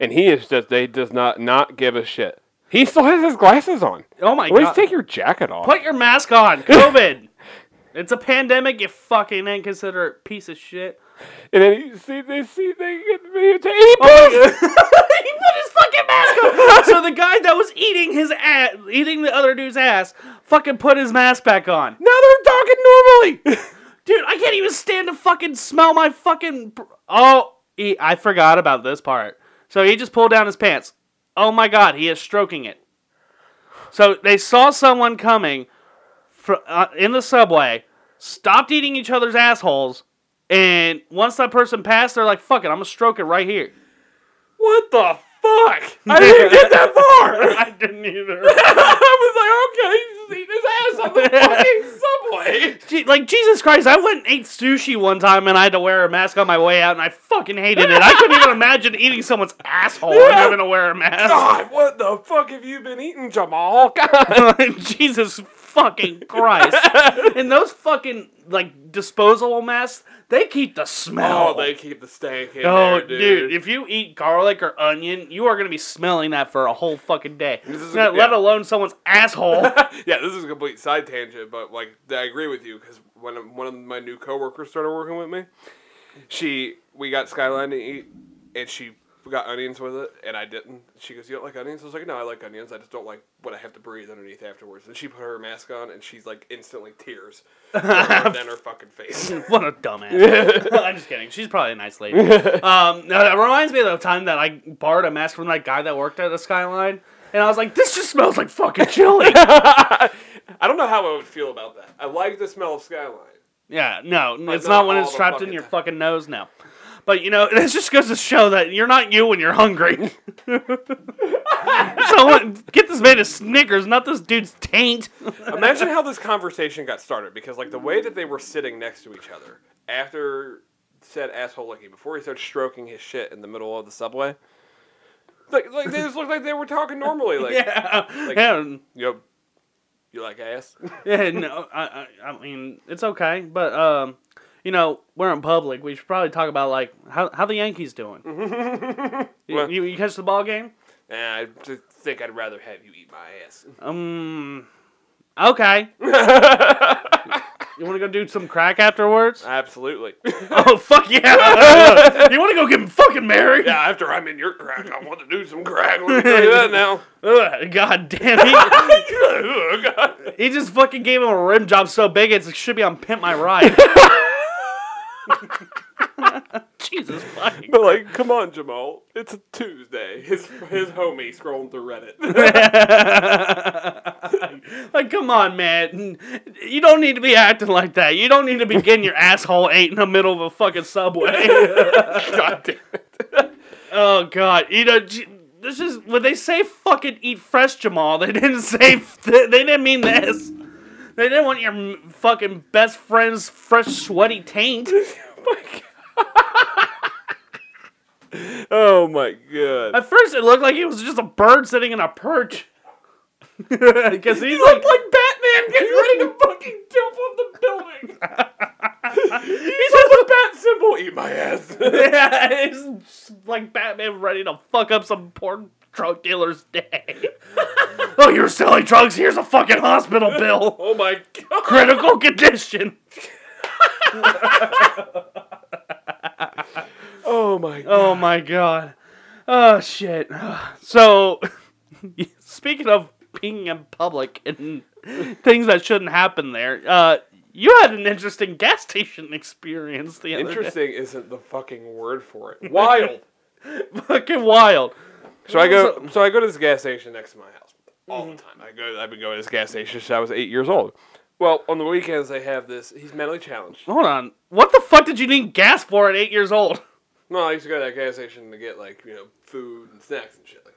Speaker 2: and he is just. They does not not give a shit. He still has his glasses on.
Speaker 1: Oh my
Speaker 2: At least
Speaker 1: god.
Speaker 2: take your jacket off.
Speaker 1: Put your mask on. COVID. it's a pandemic, you fucking inconsiderate piece of shit.
Speaker 2: And then you see, they see, they get videotape. He
Speaker 1: Oh,
Speaker 2: put his-
Speaker 1: he put his fucking mask on. so the guy that was eating his ass, eating the other dude's ass, fucking put his mask back on.
Speaker 2: Now they're talking normally.
Speaker 1: Dude, I can't even stand to fucking smell my fucking. Oh, he, I forgot about this part. So he just pulled down his pants. Oh my god, he is stroking it. So they saw someone coming fr- uh, in the subway, stopped eating each other's assholes, and once that person passed, they're like, fuck it, I'm gonna stroke it right here.
Speaker 2: what the fuck? I didn't get that far.
Speaker 1: I didn't either.
Speaker 2: I was like, okay, he's eating his ass on the fucking subway.
Speaker 1: Gee, like Jesus Christ, I went and ate sushi one time and I had to wear a mask on my way out, and I fucking hated it. I couldn't even imagine eating someone's asshole and having to wear a mask.
Speaker 2: God, what the fuck have you been eating, Jamal? God.
Speaker 1: Jesus fucking Christ! and those fucking like disposable masks, they keep the smell.
Speaker 2: Oh, they keep the stank in
Speaker 1: Oh,
Speaker 2: there, dude.
Speaker 1: dude, if you eat garlic or onion, you are gonna be smelling that for a whole fucking day.
Speaker 2: Is-
Speaker 1: Let let
Speaker 2: yeah.
Speaker 1: alone someone's asshole.
Speaker 2: yeah, this is a complete side tangent, but like I agree with you because when one of my new coworkers started working with me, she we got skyline to eat, and she got onions with it, and I didn't. She goes, "You don't like onions?" I was like, "No, I like onions. I just don't like what I have to breathe underneath afterwards." And she put her mask on, and she's like instantly tears down her fucking face.
Speaker 1: what a dumbass. I'm just kidding. She's probably a nice lady. Um, no, that reminds me of the time that I borrowed a mask from that guy that worked at the Skyline, and I was like, "This just smells like fucking chili."
Speaker 2: I don't know how I would feel about that. I like the smell of skyline.
Speaker 1: yeah, no, it's
Speaker 2: not
Speaker 1: not when it's trapped in your
Speaker 2: time.
Speaker 1: fucking nose now. But you know, it just goes to show that you're not you when you're hungry. Someone get this man a Snickers, not this dude's taint.
Speaker 2: Imagine how this conversation got started because like the way that they were sitting next to each other after said asshole licking before he started stroking his shit in the middle of the subway. Like, like they just looked like they were talking normally. Like,
Speaker 1: yeah,
Speaker 2: like-
Speaker 1: yeah,
Speaker 2: you like ass?
Speaker 1: yeah. No, I, I, I mean, it's okay, but um, you know, we're in public. We should probably talk about like how how the Yankees doing. you,
Speaker 2: Well-
Speaker 1: you, you catch the ball game?
Speaker 2: nah, I just think I'd rather have you eat my ass.
Speaker 1: Um, okay. you want to go do some crack afterwards?
Speaker 2: Absolutely.
Speaker 1: oh fuck yeah! you want to go get fucking married?
Speaker 2: yeah, after I'm in your crack, I want to do some crack. Let me tell you that now.
Speaker 1: Ugh, God damn he, he just fucking gave him a rim job so big it should be on Pimp My Ride. Jesus fucking.
Speaker 2: But like, come on, Jamal. It's a Tuesday. His his homie scrolling through Reddit.
Speaker 1: like, come on, man. You don't need to be acting like that. You don't need to be getting your asshole ate in the middle of a fucking subway.
Speaker 2: God damn it.
Speaker 1: oh God, you know. This is when they say fucking eat fresh, Jamal. They didn't say. They didn't mean this. They didn't want your fucking best friend's fresh, sweaty taint.
Speaker 2: Oh my god.
Speaker 1: Oh At first, it looked like he was just a bird sitting in a perch. Because he's like,
Speaker 2: like Batman getting ready to fucking jump off the building. He's just a bat symbol. Eat my ass.
Speaker 1: yeah, he's like Batman ready to fuck up some poor drug dealer's day. oh, you're selling drugs? Here's a fucking hospital bill.
Speaker 2: oh my god.
Speaker 1: Critical condition.
Speaker 2: Oh my god.
Speaker 1: Oh my god. Oh shit. So, speaking of being in public and things that shouldn't happen there, uh, you had an interesting gas station experience the other
Speaker 2: Interesting isn't the fucking word for it. Wild.
Speaker 1: Fucking wild.
Speaker 2: So I go. So I go to this gas station next to my house all the time. I go. I've been going to this gas station since I was eight years old. Well, on the weekends they have this. He's mentally challenged.
Speaker 1: Hold on. What the fuck did you need gas for at eight years old?
Speaker 2: No, I used to go to that gas station to get like you know food and snacks and shit like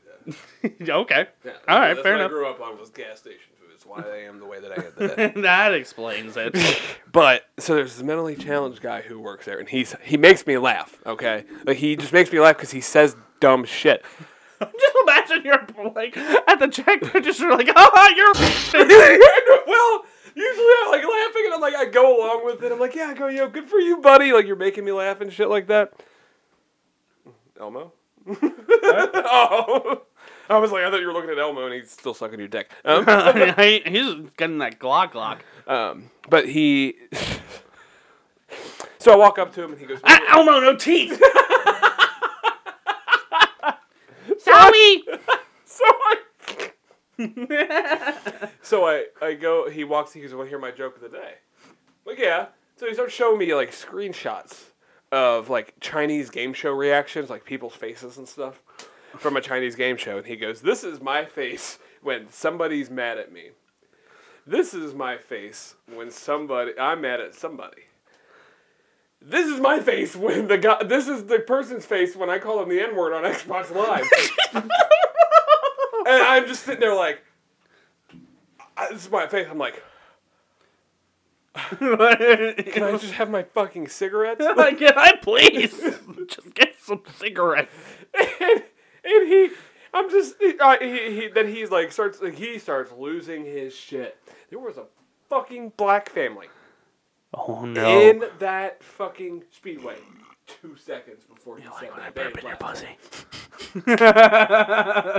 Speaker 2: that.
Speaker 1: okay.
Speaker 2: Yeah,
Speaker 1: All right,
Speaker 2: that's
Speaker 1: fair
Speaker 2: what
Speaker 1: enough.
Speaker 2: I grew up on was gas station food. It's why I am the way that I am today.
Speaker 1: that explains it.
Speaker 2: But so there's this mentally challenged guy who works there, and he's he makes me laugh. Okay, like he just makes me laugh because he says dumb shit.
Speaker 1: Just imagine you're like at the check register, like, oh, you're.
Speaker 2: well, usually I'm like laughing, and I'm like I go along with it. I'm like, yeah, I go, yo, good for you, buddy. Like you're making me laugh and shit like that. Elmo. oh. I was like, I thought you were looking at Elmo, and he's still sucking your dick. Um,
Speaker 1: He's getting that glock glock.
Speaker 2: um, but he. so I walk up to him, and he goes,
Speaker 1: Ah, Elmo, no teeth. Sorry.
Speaker 2: So I, so I, I go. He walks. He goes, "Want to hear my joke of the day?" I'm like, yeah. So he starts showing me like screenshots of like Chinese game show reactions, like people's faces and stuff from a Chinese game show, and he goes, "This is my face when somebody's mad at me. This is my face when somebody I'm mad at somebody." This is my face when the guy. This is the person's face when I call him the N word on Xbox Live. and I'm just sitting there like, I- this is my face. I'm like, can I just have my fucking cigarettes?
Speaker 1: Like, Can I please just get some cigarettes?
Speaker 2: and, and he, I'm just, he, uh, he, he, then he's like, starts, like, he starts losing his shit. There was a fucking black family
Speaker 1: Oh
Speaker 2: in that fucking speedway. Two seconds before you he said that. they black.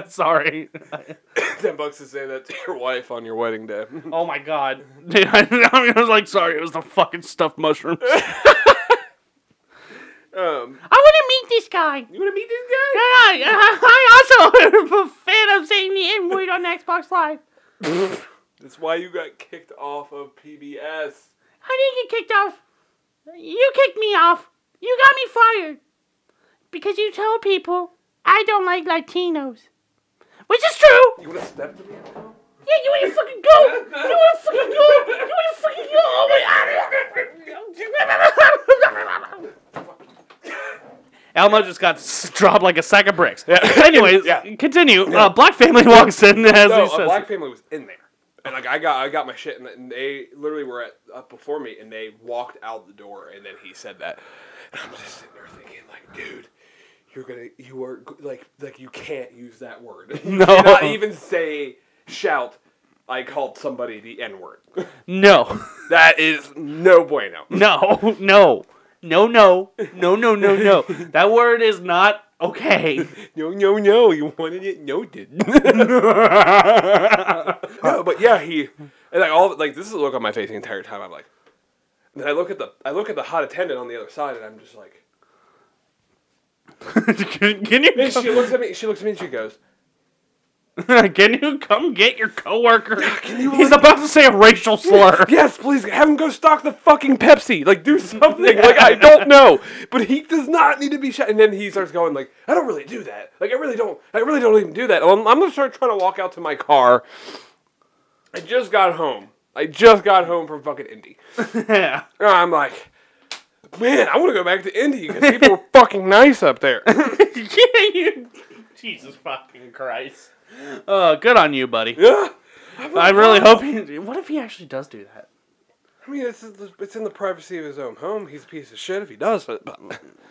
Speaker 1: Sorry.
Speaker 2: Ten bucks to say that to your wife on your wedding day.
Speaker 1: Oh my god. Dude, I, I was like, sorry, it was the fucking stuffed mushrooms.
Speaker 2: Um,
Speaker 1: I want to meet this guy.
Speaker 2: you want to meet this guy?
Speaker 1: Yeah, I also am a fan of saying the N word on Xbox Live.
Speaker 2: That's why you got kicked off of PBS.
Speaker 1: I didn't get kicked off. You kicked me off. You got me fired. Because you told people I don't like Latinos. Which is true.
Speaker 2: You want to step to me?
Speaker 1: Yeah, you want to fucking go. You want to fucking go. You want to fucking go. Oh my god. Elmo just got s- dropped like a sack of bricks. Yeah. Anyways,
Speaker 2: Yeah.
Speaker 1: continue. Uh, black family walks in as
Speaker 2: No,
Speaker 1: he says.
Speaker 2: a black family was in there, and like I got I got my shit, and, and they literally were at up before me, and they walked out the door, and then he said that, and I'm just sitting there thinking like, dude. You're gonna, you are like, like you can't use that word. You
Speaker 1: No.
Speaker 2: cannot even say, shout. I called somebody the N word.
Speaker 1: no,
Speaker 2: That is no bueno.
Speaker 1: no, no, no, no, no, no, no, no. That word is not okay.
Speaker 2: No, no, no. You wanted it noted. no, but yeah, he and like all like this is the look on my face the entire time. I'm like, then I look at the I look at the hot attendant on the other side, and I'm just like,
Speaker 1: can, can you
Speaker 2: she looks at me. She looks at me and she goes,
Speaker 1: can you come get your coworker? He's about to say a racial slur.
Speaker 2: "Yes, please have him go stock the fucking Pepsi. Like do something. Like I don't know, but he does not need to be shot." And then he starts going like, "I don't really do that. Like I really don't. I really don't even do that." I'm, I'm gonna start trying to walk out to my car. I just got home. I just got home from fucking Indy.
Speaker 1: yeah.
Speaker 2: And I'm like, man, I want to go back to Indy because people were fucking nice up there.
Speaker 1: yeah, you. Jesus fucking Christ. Uh, good on you, buddy.
Speaker 2: yeah.
Speaker 1: I really hope he. What if he actually does do that?
Speaker 2: I mean, it's, it's in the privacy of his own home. He's a piece of shit if he does it. But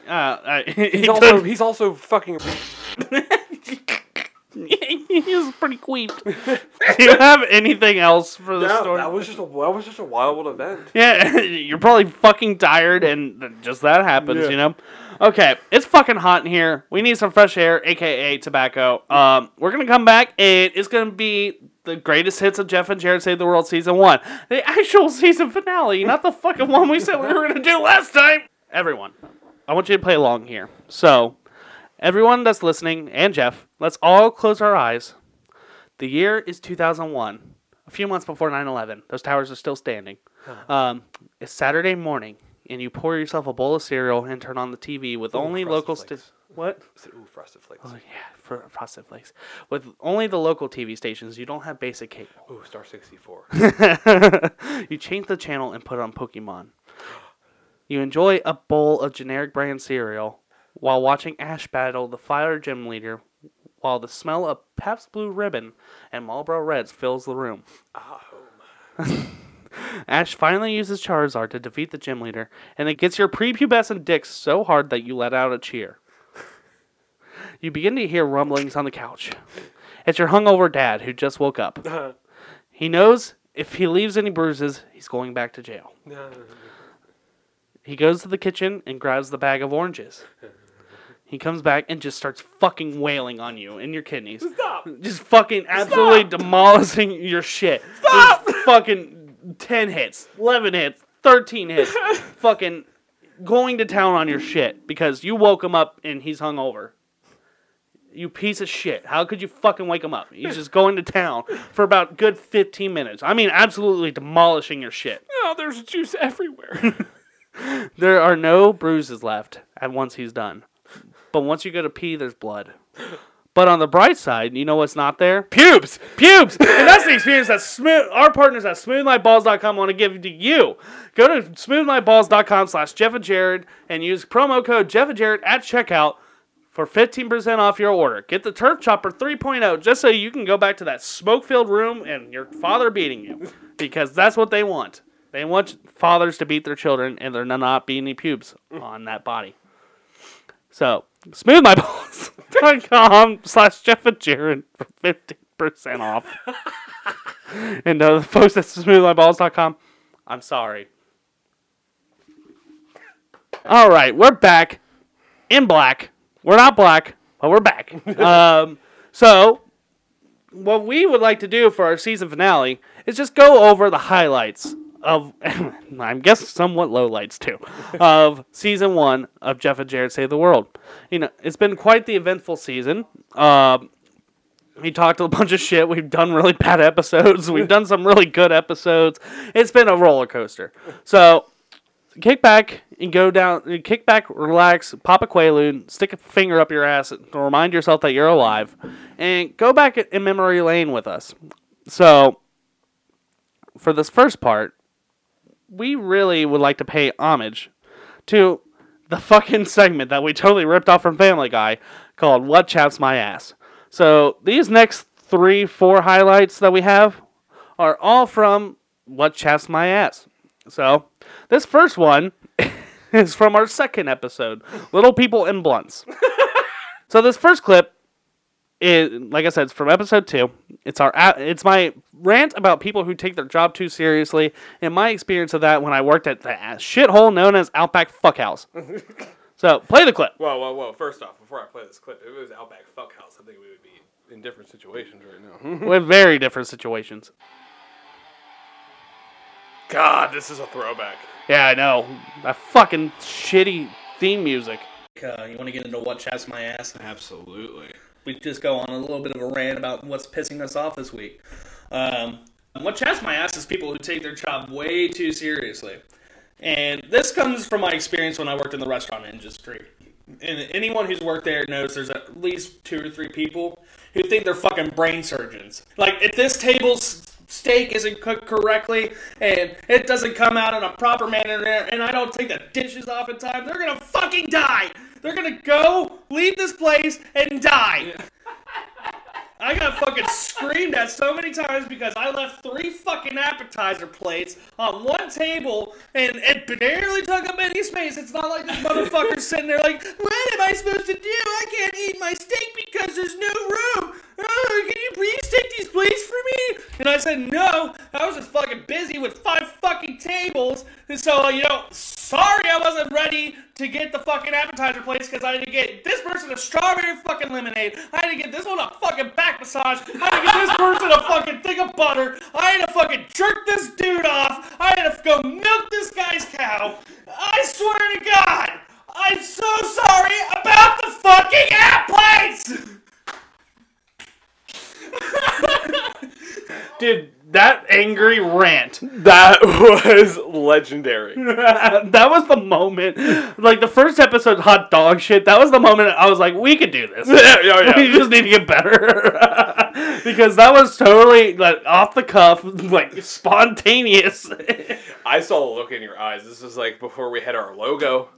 Speaker 1: Uh, I, he
Speaker 2: he's also he's also fucking.
Speaker 1: He's pretty queefed. Do you have anything else for the
Speaker 2: No,
Speaker 1: story?
Speaker 2: that was just a that was just a wild event.
Speaker 1: Yeah, you're probably fucking tired, and just that happens,
Speaker 2: Yeah.
Speaker 1: you know. Okay, it's fucking hot in here. We need some fresh air, aka tobacco. Um, we're gonna come back, and it's gonna be the greatest hits of Jeff and Jared Save the World season one, the actual season finale, not the fucking one we said we were gonna do last time. Everyone, I want you to play along here. So, everyone that's listening, and Jeff, let's all close our eyes. The year is 2001, a few months before 9 11. Those towers are still standing. Um, it's Saturday morning, and you pour yourself a bowl of cereal and turn on the TV with only local. Sta- what?
Speaker 2: Ooh, frosted flakes.
Speaker 1: Oh, yeah, for Frosted Flakes. With only the local TV stations, you don't have basic cable.
Speaker 2: Ooh, Star 64.
Speaker 1: you change the channel and put on Pokemon. You enjoy a bowl of generic brand cereal while watching Ash battle the fire gym leader while the smell of Pabst Blue Ribbon and Marlboro Reds fills the room.
Speaker 2: ah,
Speaker 1: Ash finally uses Charizard to defeat the gym leader, and it gets your prepubescent dick so hard that you let out a cheer. You begin to hear rumblings on the couch. It's your hungover dad who just woke up. He knows if he leaves any bruises, he's going back to jail. He goes to the kitchen and grabs the bag of oranges. He comes back and just starts fucking wailing on you and your kidneys.
Speaker 2: Stop!
Speaker 1: Just fucking absolutely demolishing your shit. Stop! fucking 10 hits, 11 hits, 13 hits. fucking going to town on your shit because you woke him up and he's hungover. You piece of shit. How could you fucking wake him up? He's just going to town for about good 15 minutes. I mean, absolutely demolishing your shit.
Speaker 2: Oh, there's juice everywhere.
Speaker 1: There are no bruises left at once he's done. But once you go to pee, there's blood. But on the bright side, you know what's not there?
Speaker 2: Pubes!
Speaker 1: Pubes! And that's the experience that smooth our partners at smoothmyballs.com want to give to you. Go to smoothmyballs.com slash Jeff and Jared and use promo code Jeff and Jared at checkout for 15% off your order. Get the Turf Chopper 3.0 just so you can go back to that smoke filled room and your father beating you. Because that's what they want. They want fathers to beat their children and there not be any pubes on that body. So, smoothmyballs.com slash Jeff and Jared for 15% off. and uh, the folks at smoothmyballs.com, I'm sorry. All right, we're back in black. We're not black, but we're back. um, so, what we would like to do for our season finale is just go over the highlights of, I'm guessing somewhat lowlights too, of season one of Jeff and Jared Save the World. You know, it's been quite the eventful season. Um, we talked a bunch of shit. We've done really bad episodes. We've done some really good episodes. It's been a roller coaster. So kick back and go down. Kick back, relax, pop a Quaalude, stick a finger up your ass to remind yourself that you're alive, and go back in memory lane with us. So for this first part, we really would like to pay homage to the fucking segment that we totally ripped off from Family Guy called What Chaps My Ass. So these next three, four highlights that we have are all from What Chaps My Ass. So this first one is from our second episode, Little People and Blunts. so this first clip is, like I said, it's from episode two. It's our, it's my rant about people who take their job too seriously, and my experience of that when I worked at the shithole known as Outback Fuckhouse. so play the clip.
Speaker 2: Whoa, whoa, whoa. First off, before I play this clip, if it was Outback Fuckhouse, I think we would be in different situations right now.
Speaker 1: With very different situations.
Speaker 2: God, this is a throwback.
Speaker 1: Yeah, I know. That fucking shitty theme music. Uh, you want to get into what chaps my ass?
Speaker 2: Absolutely.
Speaker 1: We just go on a little bit of a rant about what's pissing us off this week. Um, what chaps my ass is people who take their job way too seriously. And this comes from my experience when I worked in the restaurant industry. And anyone who's worked there knows there's at least two or three people who think they're fucking brain surgeons. Like, if this table's steak isn't cooked correctly and it doesn't come out in a proper manner and I don't take the dishes off in time, they're gonna fucking die! They're gonna go, leave this place, and die! I got fucking screamed at so many times because I left three fucking appetizer plates on one table and it barely took up any space. It's not like this motherfucker's sitting there like, what am I supposed to do? I can't eat my steak because there's no room. Oh, can you please take these plates for me? And I said, no. I was just fucking busy with five fucking tables. And so, uh, you know, sorry I wasn't ready to get the fucking appetizer plates because I had to get this person a strawberry fucking lemonade. I had to get this one a fucking back massage. I had to get this person a fucking thing of butter. I had to fucking jerk this dude off. I had to go milk this guy's cow. I swear to God, I'm so sorry about the fucking app plates. Dude, that angry rant.
Speaker 2: That was legendary.
Speaker 1: that was the moment. Like the first episode, hot dog shit. That was the moment I was like, we could do this.
Speaker 2: yeah, yeah, yeah.
Speaker 1: we just need to get better because that was totally like off the cuff, like spontaneous.
Speaker 2: I saw the look in your eyes. This was like before we had our logo.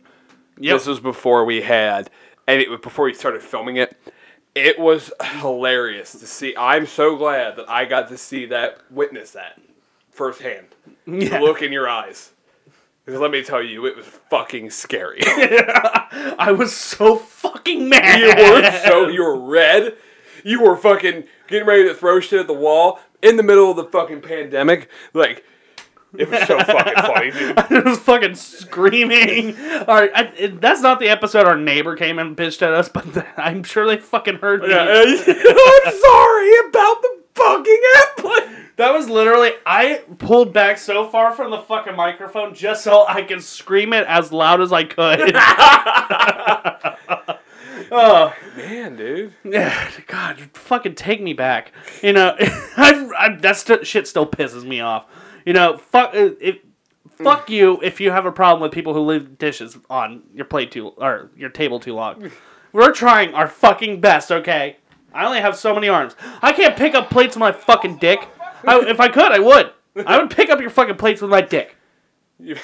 Speaker 1: Yep.
Speaker 2: This was before we had, and it, before we started filming it. It was hilarious to see. I'm so glad that I got to see that, witness that firsthand. The look in your eyes. Because let me tell you, it was fucking scary.
Speaker 1: I was so fucking mad.
Speaker 2: you were so you were red. You were fucking getting ready to throw shit at the wall in the middle of the fucking pandemic. Like it was so fucking funny, dude.
Speaker 1: I was fucking screaming. All right, I, it, that's not the episode our neighbor came and bitched at us, but I'm sure they fucking heard me.
Speaker 2: Yeah, I'm sorry about the fucking airplane.
Speaker 1: That was literally I pulled back so far from the fucking microphone just so I could scream it as loud as I could. oh
Speaker 2: Man, dude.
Speaker 1: yeah, God, fucking take me back. You know, I, I, that st- shit still pisses me off. You know, fuck uh, it. Fuck you if you have a problem with people who leave dishes on your plate too or your table too long. We're trying our fucking best, okay? I only have so many arms. I can't pick up plates with my fucking dick. I, if I could, I would. I would pick up your fucking plates with my dick.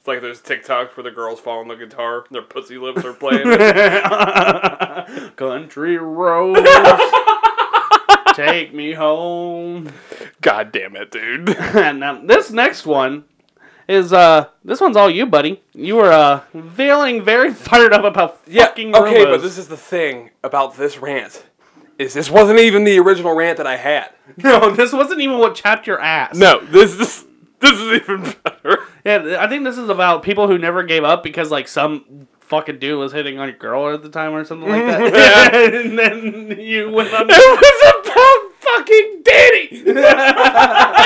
Speaker 2: It's like those TikToks where the girls fall on the guitar, and their pussy lips are playing.
Speaker 1: Country roads, take me home.
Speaker 2: God damn it, dude.
Speaker 1: And now this next one is uh this one's all you, buddy. You were uh feeling very fired up about fucking
Speaker 2: okay, but this is the thing about this rant. Is this wasn't even the original rant that I had.
Speaker 1: no, this wasn't even what chapped your ass.
Speaker 2: No, this is this is even better.
Speaker 1: Yeah, I think this is about people who never gave up because like some fucking dude was hitting on your girl at the time or something like that. and then you went on.
Speaker 2: It was about fucking Danny.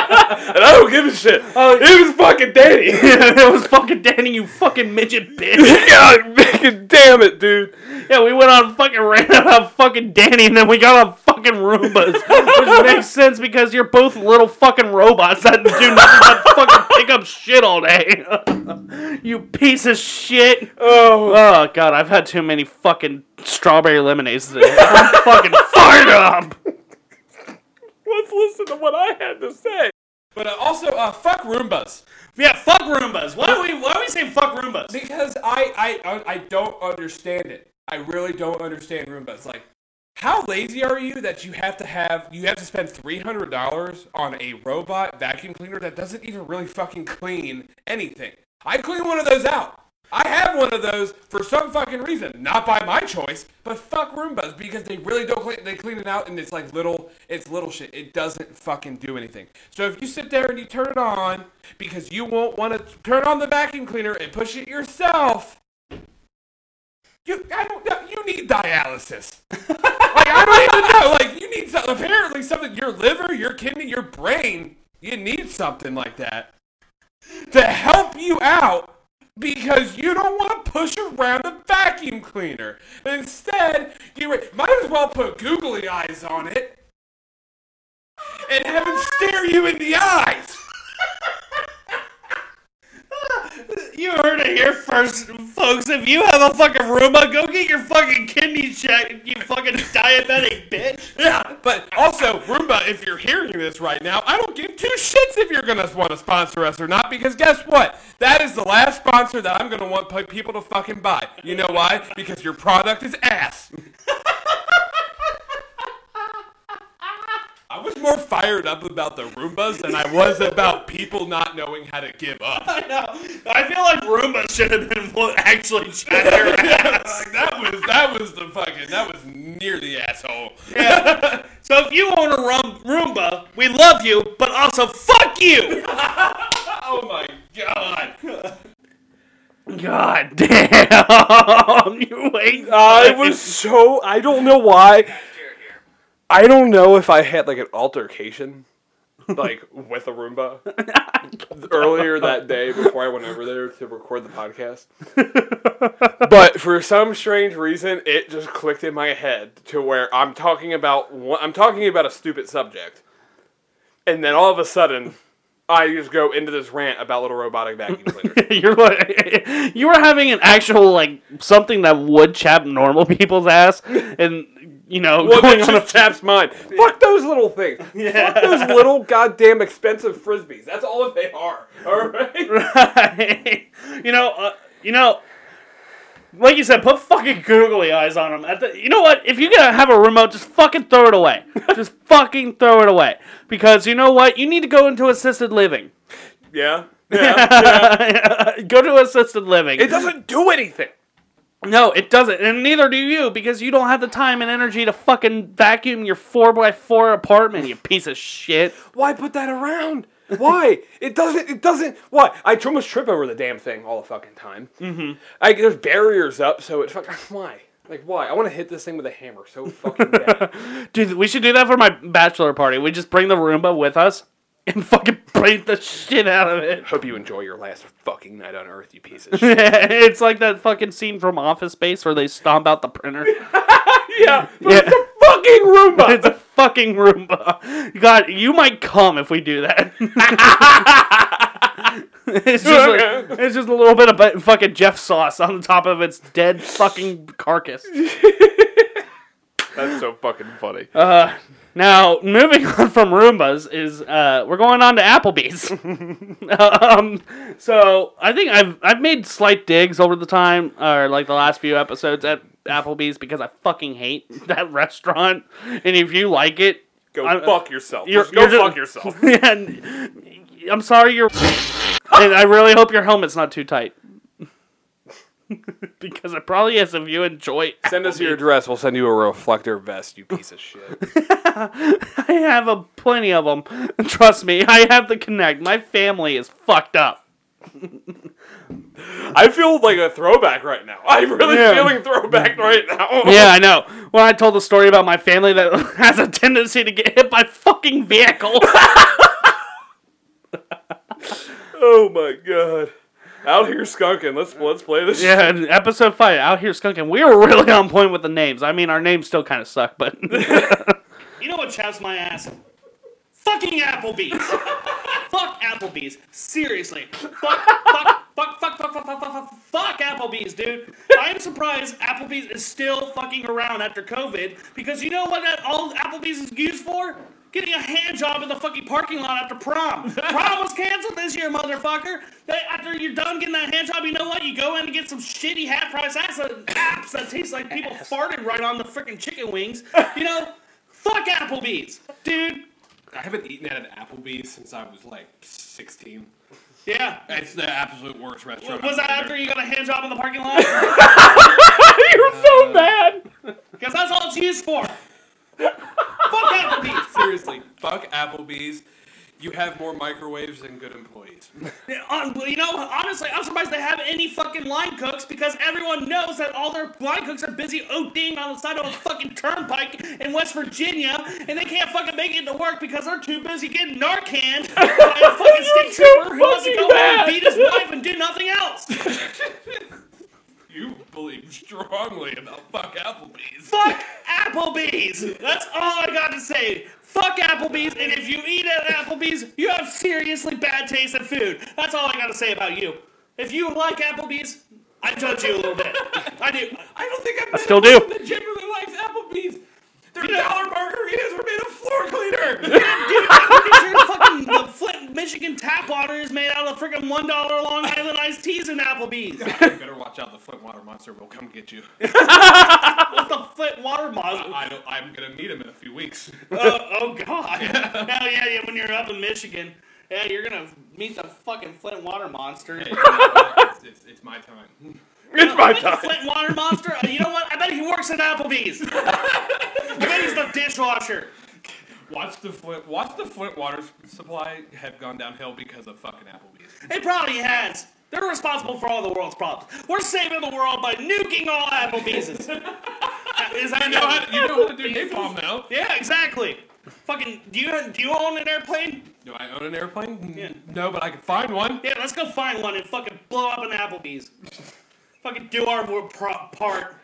Speaker 2: and I don't give a shit.
Speaker 1: Oh.
Speaker 2: it was fucking Danny.
Speaker 1: it was fucking Danny, you fucking midget bitch.
Speaker 2: God, fucking damn it, dude.
Speaker 1: Yeah, we went on fucking rant about fucking Danny, and then we got on fucking Roombas, which makes sense because you're both little fucking robots that do nothing but fucking pick up shit all day. you piece of shit.
Speaker 2: Oh,
Speaker 1: Oh god, I've had too many fucking strawberry lemonades today. I'm fucking fired up.
Speaker 2: let's listen to what I had to say. But uh, also, uh, fuck Roombas.
Speaker 1: Yeah, fuck Roombas. Why are we why are we saying fuck Roombas?
Speaker 2: Because I, I, I don't understand it. I really don't understand Roombas. Like, how lazy are you that you have to have you have to spend three hundred dollars on a robot vacuum cleaner that doesn't even really fucking clean anything? I clean one of those out. I have one of those for some fucking reason, not by my choice, but fuck Roombas because they really don't clean. They clean it out and it's like little, it's little shit. It doesn't fucking do anything. So if you sit there and you turn it on because you won't want to turn on the vacuum cleaner and push it yourself, you, I don't know. You need dialysis. like I don't even know. Like you need some, apparently something. Your liver, your kidney, your brain. You need something like that to help you out because you don't want to push around a vacuum cleaner. Instead, you might as well put googly eyes on it and have it stare you in the eyes.
Speaker 1: You heard it here first, folks. If you have a fucking Roomba, go get your fucking kidneys checked, you fucking diabetic bitch.
Speaker 2: Yeah, but also, Roomba, if you're hearing this right now, I don't give two shits if you're going to want to sponsor us or not, because guess what? That is the last sponsor that I'm going to want people to fucking buy. You know why? Because your product is ass. I was more fired up about the Roombas than I was about people not knowing how to give up.
Speaker 1: I know. I feel like Roomba should have been what actually checked your ass.
Speaker 2: Like, that was that was the fucking that was near the asshole.
Speaker 1: Yeah. So if you own a rum- Roomba, we love you, but also fuck you.
Speaker 2: Oh my god.
Speaker 1: God damn, you ain't.
Speaker 2: I was so I don't know why. I don't know if I had like an altercation like with a Roomba earlier that day before I went over there to record the podcast. but for some strange reason it just clicked in my head to where I'm talking about one, I'm talking about a stupid subject. and then all of a sudden, I just go into this rant about little robotic vacuum cleaners.
Speaker 1: You're like, you were having an actual like something that would chap normal people's ass, and you know,
Speaker 2: well,
Speaker 1: going on a
Speaker 2: just chaps mine. Fuck those little things. Fuck those little goddamn expensive frisbees. That's all they are. All right.
Speaker 1: Right. you know, uh, you know, like you said, put fucking googly eyes on them. At the, you know what? If you're gonna have a remote, just fucking throw it away. just fucking throw it away. Because you know what? You need to go into assisted living.
Speaker 2: Yeah. Yeah. yeah.
Speaker 1: go to assisted living.
Speaker 2: It doesn't do anything.
Speaker 1: No, it doesn't, and neither do you because you don't have the time and energy to fucking vacuum your four by four apartment. You piece of shit.
Speaker 2: Why put that around? Why? it doesn't. It doesn't. Why? I almost trip over the damn thing all the fucking time. Mm-hmm. Like there's barriers up, so it's fucking. Why? Like why? I want to hit this thing with a hammer so fucking bad.
Speaker 1: Dude, we should do that for my bachelor party. We just bring the Roomba with us and fucking paint the shit out of it.
Speaker 2: Hope you enjoy your last fucking night on Earth, you piece of shit.
Speaker 1: it's like that fucking scene from Office Space where they stomp out the printer.
Speaker 2: yeah,
Speaker 1: Yeah.
Speaker 2: it's a fucking Roomba.
Speaker 1: it's a fucking Roomba. God, you might come if we do that. it's just a, it's just a little bit of fucking Jeff sauce on the top of its dead fucking carcass.
Speaker 2: That's so fucking funny.
Speaker 1: Uh, now, moving on from Roombas is uh, we're going on to Applebee's. um, so I think I've I've made slight digs over the time, or like the last few episodes at Applebee's because I fucking hate that restaurant. And if you like it,
Speaker 2: go
Speaker 1: I'm-
Speaker 2: fuck yourself.
Speaker 1: you're-
Speaker 2: go
Speaker 1: you're just-
Speaker 2: fuck yourself.
Speaker 1: and I'm sorry you're. and I really hope your helmet's not too tight. because it probably is if you enjoy.
Speaker 2: Send us your address. We'll send you a reflector vest. You piece of shit.
Speaker 1: I have a plenty of them. Trust me, I have the connect. My family is fucked up.
Speaker 2: I feel like a throwback right now. I'm really
Speaker 1: Yeah.
Speaker 2: feeling throwback right now.
Speaker 1: Yeah, I know. When I told the story about my family that has a tendency to get hit by fucking vehicles.
Speaker 2: Oh my god out here skunking. Let's let's play this.
Speaker 1: Yeah, shit. episode five. Out here skunking. We were really on point with the names. I mean, our names still kind of suck, but you know what chaps my ass? Fucking Applebee's. fuck Applebee's. Seriously. Fuck. Fuck. Fuck, fuck, fuck, fuck, fuck, fuck, fuck Applebee's, dude. I'm surprised Applebee's is still fucking around after COVID because you know what all Applebee's is used for? Getting a hand job in the fucking parking lot after prom. prom was canceled this year, motherfucker. They, after you're done getting that hand job, you know what? You go in and get some shitty half price ass uh, apps that taste like people farted right on the freaking chicken wings. You know, fuck Applebee's, dude.
Speaker 4: I haven't eaten at an Applebee's since I was like 16.
Speaker 1: Yeah.
Speaker 4: It's the absolute worst restaurant.
Speaker 1: Was that after you got a hand job in the parking lot?
Speaker 2: You're so uh, mad.
Speaker 1: Because that's all it's used for. Fuck Applebee's.
Speaker 4: Seriously, fuck Applebee's. You have more microwaves than good employees.
Speaker 1: You know, honestly, I'm surprised they have any fucking line cooks because everyone knows that all their line cooks are busy ODing on the side of a fucking turnpike in West Virginia, and they can't fucking make it to work because they're too busy getting Narcan by a fucking state
Speaker 2: so
Speaker 1: trooper who wants to go home and beat his wife and do nothing else.
Speaker 4: You believe strongly about fuck Applebee's.
Speaker 1: Fuck Applebee's. That's all I got to say. Fuck Applebee's, and if you eat at Applebee's, you have seriously bad taste in food. That's all I got to say about you. If you like Applebee's, I judge you a little bit. I do.
Speaker 4: I don't think I've met
Speaker 1: still
Speaker 4: a
Speaker 1: do.
Speaker 4: person that genuinely likes Applebee's. Their
Speaker 1: You know-
Speaker 4: dollar margaritas are made of floor cleaner.
Speaker 1: Dude, your fucking the Flint, Michigan tap water is made out of freaking one dollar Long Island iced teas in Applebee's.
Speaker 4: you better watch out. The Flint water monster will come get you.
Speaker 1: What's the Flint water monster?
Speaker 4: I don't, I'm gonna meet him in a few weeks.
Speaker 1: Oh, oh God! Hell yeah, yeah! When you're up in Michigan, yeah, you're gonna meet the fucking Flint water monster.
Speaker 4: Hey, you know it's, it's, it's my time.
Speaker 2: It's my
Speaker 1: The
Speaker 2: time.
Speaker 1: Flint water monster. Uh, You know what? I bet he works at Applebee's. I bet he's the dishwasher.
Speaker 4: Watch the Flint. Watch the Flint water supply have gone downhill because of fucking Applebee's.
Speaker 1: It probably has. They're responsible for all the world's problems. We're saving the world by nuking all Applebee's. Is that
Speaker 4: You know how, you know how to do napalm now.
Speaker 1: Yeah, exactly. Fucking, do you do you own an airplane?
Speaker 4: Do I own an airplane?
Speaker 1: Yeah.
Speaker 4: No, but I can find one.
Speaker 1: Yeah, let's go find one and fucking blow up an Applebee's. Fucking do our pro- part.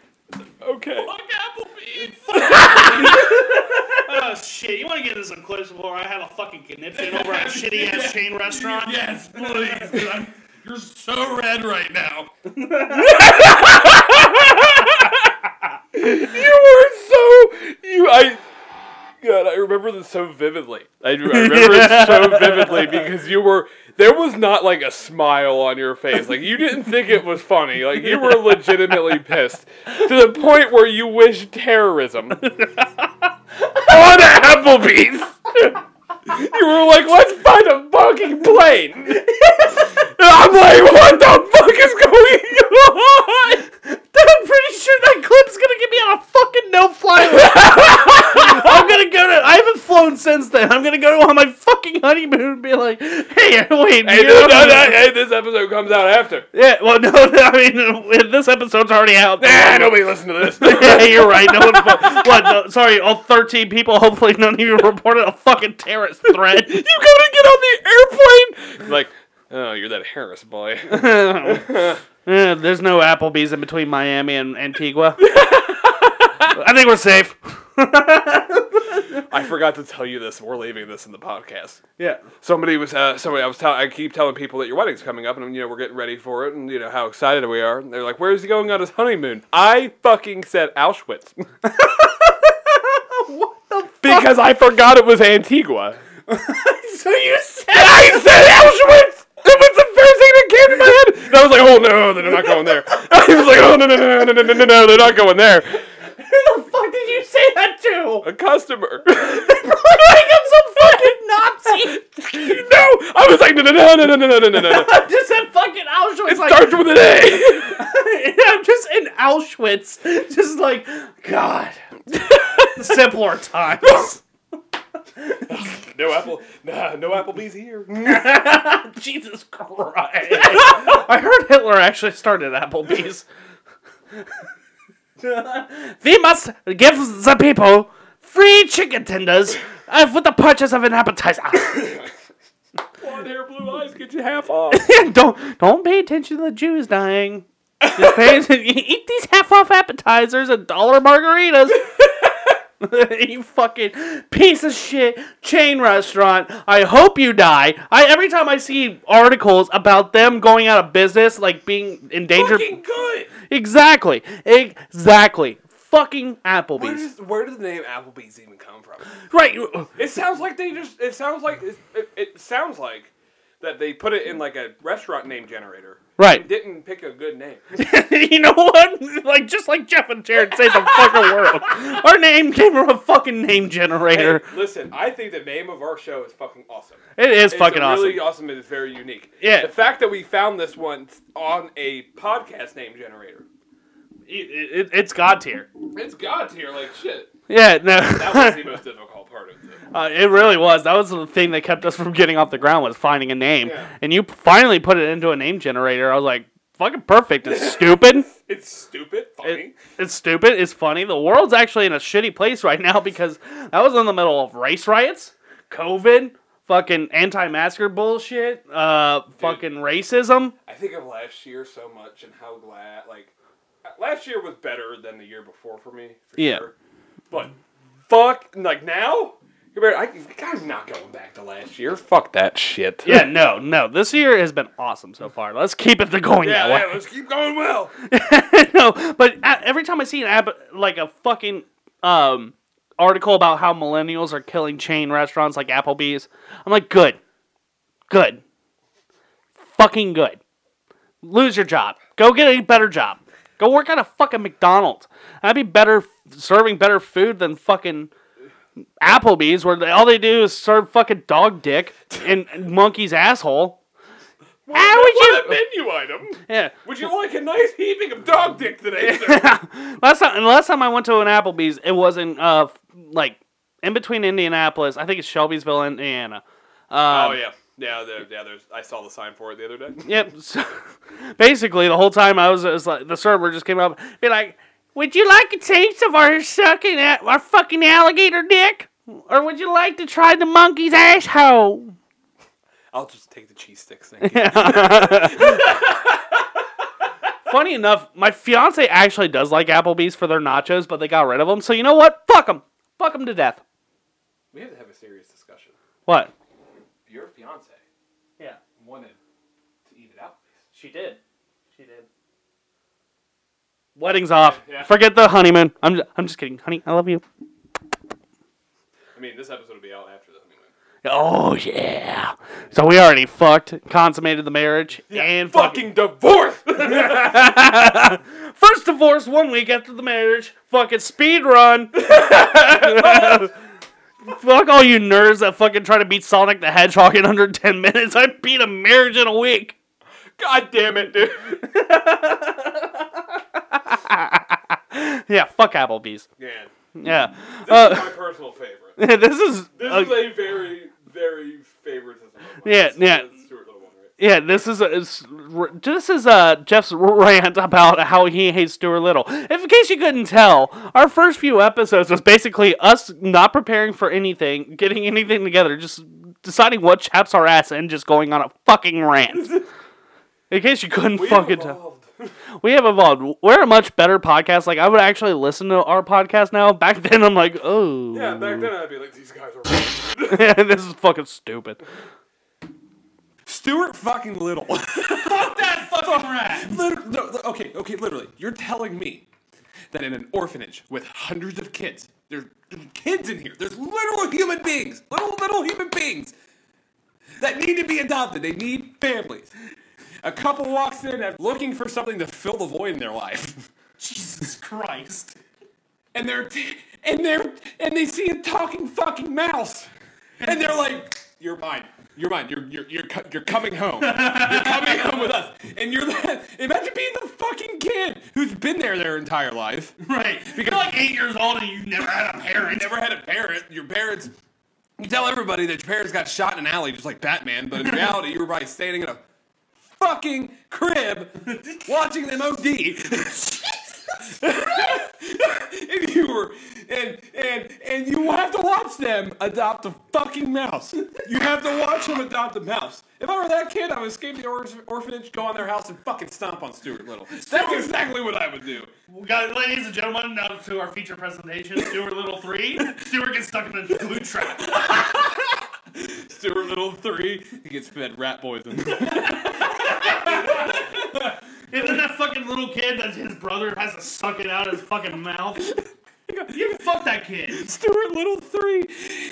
Speaker 2: Okay.
Speaker 4: Fuck Applebee's.
Speaker 1: Oh shit! You want to get into some clips before I have a fucking conniption over a shitty ass chain restaurant?
Speaker 4: Yes, please. 'cause I'm, you're so red right now.
Speaker 2: You were so you I God, I remember this so vividly. I, I remember it so vividly because you were there was not like a smile on your face. Like you didn't think it was funny. Like you were legitimately pissed to the point where you wished terrorism on Applebee's. You were like, let's find a fucking plane. And I'm like, what the fuck is going on?
Speaker 1: I'm pretty sure that clip's gonna get me on a fucking no-fly list. Gonna go to. I haven't flown since then. I'm gonna go on my fucking honeymoon and be like, "Hey, wait,
Speaker 2: Hey, no, no, no, hey, this episode comes out after.
Speaker 1: Yeah, well, no, I mean, this episode's already out.
Speaker 2: Nah, nobody listened to this.
Speaker 1: yeah, you're right. No one. What? No, sorry, all 13 people. Hopefully, none of you reported a fucking terrorist threat.
Speaker 2: you gotta get on the airplane. Like, oh, you're that Harris boy.
Speaker 1: Eh, there's no Applebee's in between Miami and Antigua. I think we're safe.
Speaker 2: I forgot to tell you this. We're leaving this in the podcast.
Speaker 1: Yeah.
Speaker 2: Somebody was, uh, somebody I was telling. I keep telling people that your wedding's coming up, and you know we're getting ready for it, and you know how excited we are. And they're like, "Where is he going on his honeymoon?" I fucking said Auschwitz
Speaker 1: What the Fuck?
Speaker 2: because I forgot it was Antigua.
Speaker 1: So you said.
Speaker 2: I said Auschwitz. It was the first thing that came to my head. And I was like, "Oh no, they're not going there." I was like, "Oh no, no, no, no, no, no, no, no, they're not going there."
Speaker 1: Who the fuck did you say that to?
Speaker 2: A customer.
Speaker 1: like I'm some fucking Nazi.
Speaker 2: no, I was like, no, no, no, no, no, no, no, no, no.
Speaker 1: I'm just at fucking Auschwitz.
Speaker 2: It
Speaker 1: like,
Speaker 2: starts with an A.
Speaker 1: I'm just in Auschwitz, just like God. Simpler times.
Speaker 2: No apple, nah, no Applebee's here.
Speaker 1: Jesus Christ! I heard Hitler actually started Applebee's. we must give the people free chicken tenders uh, with the purchase of an appetizer.
Speaker 2: Blonde hair, blue eyes, get you half off.
Speaker 1: don't don't pay attention to the Jews dying. Just pay attention. Eat these half off appetizers and dollar margaritas. you fucking piece of shit chain restaurant. I hope you die. I every time I see articles about them going out of business, like being endangered.
Speaker 2: Fucking good.
Speaker 1: Exactly. Exactly. Fucking
Speaker 2: Where
Speaker 1: Applebee's.
Speaker 2: does where does the name Applebee's even come from?
Speaker 1: Right.
Speaker 2: It sounds like they just. It sounds like it, it, it sounds like that they put it in like a restaurant name generator.
Speaker 1: Right.
Speaker 2: Didn't pick a good name.
Speaker 1: you know what? Like just like Jeff and Jared say the fucking world. Our name came from a fucking name generator.
Speaker 2: Hey, listen, I think the name of our show is fucking awesome.
Speaker 1: It is
Speaker 2: It's
Speaker 1: fucking awesome.
Speaker 2: really awesome. It is very unique.
Speaker 1: Yeah.
Speaker 2: The fact that we found this one on a podcast name generator.
Speaker 1: It, it, it's god tier.
Speaker 2: It's God tier, like shit.
Speaker 1: Yeah, no.
Speaker 2: That was the most difficult part of it.
Speaker 1: Uh, it really was. That was the thing that kept us from getting off the ground was finding a name.
Speaker 2: Yeah.
Speaker 1: And you finally put it into a name generator. I was like, fucking perfect. It's stupid.
Speaker 2: It's stupid, funny.
Speaker 1: It, it's stupid. It's funny. The world's actually in a shitty place right now because that was in the middle of race riots, COVID, fucking anti-masker bullshit, uh, fucking racism.
Speaker 2: I think of last year so much and how glad, like, last year was better than the year before for me. For
Speaker 1: Yeah.
Speaker 2: Sure. But fuck, like now, I, I'm not going back to last year. Fuck that shit.
Speaker 1: Yeah, no, no. This year has been awesome so far. Let's keep it going
Speaker 2: Yeah,
Speaker 1: that way.
Speaker 2: yeah, let's keep going well.
Speaker 1: no, but every time I see an app like a fucking um article about how millennials are killing chain restaurants like Applebee's, I'm like, good, good, fucking good. Lose your job. Go get a better job. Go work at a fucking McDonald's. I'd be better serving better food than fucking Applebee's, where they, all they do is serve fucking dog dick and monkey's asshole. How would
Speaker 2: What a
Speaker 1: you?
Speaker 2: menu item.
Speaker 1: Yeah.
Speaker 2: Would you like a nice heaping of dog dick today, sir?
Speaker 1: last time, last time I went to an Applebee's, it was in uh like in between Indianapolis. I think it's Shelbyville, Indiana. Um,
Speaker 2: oh yeah, yeah, there, yeah. There's. I saw the sign for it the other day.
Speaker 1: Yep. So, basically, the whole time I was, was like the server just came up, be like, "Would you like a taste of our sucking at our fucking alligator dick, or would you like to try the monkey's asshole?"
Speaker 2: I'll just take the cheese sticks. Thank you.
Speaker 1: Funny enough, my fiance actually does like Applebee's for their nachos, but they got rid of them. So you know what? Fuck them. Fuck them to death.
Speaker 2: We have to have a serious discussion.
Speaker 1: What?
Speaker 2: Your fiance
Speaker 1: Yeah,
Speaker 2: wanted to eat it out.
Speaker 1: she did. Wedding's off.
Speaker 2: Yeah.
Speaker 1: Forget the honeymoon. I'm just, I'm just kidding. Honey, I love you.
Speaker 2: I mean, this episode will be out after the honeymoon.
Speaker 1: Oh yeah. So we already fucked, consummated the marriage, and
Speaker 2: Fucking divorce.
Speaker 1: First divorce one week after the marriage. Fucking speed run. Fuck all you nerds that fucking try to beat Sonic the Hedgehog in under 10 minutes. I beat a marriage in a week.
Speaker 2: God damn it, dude.
Speaker 1: Yeah, fuck Applebee's.
Speaker 2: Man,
Speaker 1: Yeah.
Speaker 2: this
Speaker 1: Uh,
Speaker 2: is my personal favorite.
Speaker 1: this is.
Speaker 2: This
Speaker 1: uh,
Speaker 2: is a very, very favoritism. Of mine.
Speaker 1: Yeah, yeah.
Speaker 2: it's Stuart Little one, right?
Speaker 1: yeah, this is is this is uh Jeff's rant about how he hates Stuart Little. If in case you couldn't tell, our first few episodes was basically us not preparing for anything, getting anything together, just deciding what chaps our ass and just going on a fucking rant. In case you couldn't
Speaker 2: We
Speaker 1: fucking tell.
Speaker 2: Evolved.
Speaker 1: We have evolved. We're a much better podcast. Like I would actually listen to our podcast now. Back then, I'm like, oh,
Speaker 2: Yeah, back then I'd be like, these guys are.
Speaker 1: yeah, this is fucking stupid.
Speaker 5: Stuart fucking Little.
Speaker 4: Fuck that fucking rat.
Speaker 5: Lit- no, no, okay, okay, literally. You're telling me that in an orphanage with hundreds of kids, there's kids in here. There's literal human beings, little little human beings that need to be adopted. They need families. A couple walks in and looking for something to fill the void in their life,
Speaker 4: Jesus Christ.
Speaker 5: and they're and they're and they see a talking fucking mouse, and they're like, "You're mine." You're mine. You're you're you're, you're coming home. You're coming home with us. And you're that. Imagine being the fucking kid who's been there their entire life.
Speaker 4: Right. You're like eight years old and you've never had a
Speaker 5: You
Speaker 4: parent.
Speaker 5: never had a parent. Your parents. You tell everybody that your parents got shot in an alley just like Batman, but in reality, you were probably standing in a fucking crib watching them OD. and you were and and and you have to watch them adopt a fucking mouse. You have to watch them adopt a mouse. If I were that kid, I would escape the or- orphanage, go on their house, and fucking stomp on Stuart Little. That's exactly what I would do.
Speaker 4: We got, ladies and gentlemen, now to our feature presentation, Stuart Little 3. Stuart gets stuck in a glue trap.
Speaker 5: Stuart Little three, he gets fed rat poison.
Speaker 4: And then that fucking little kid that his brother has to suck it out of his fucking mouth. You fuck that kid.
Speaker 5: Stuart Little three,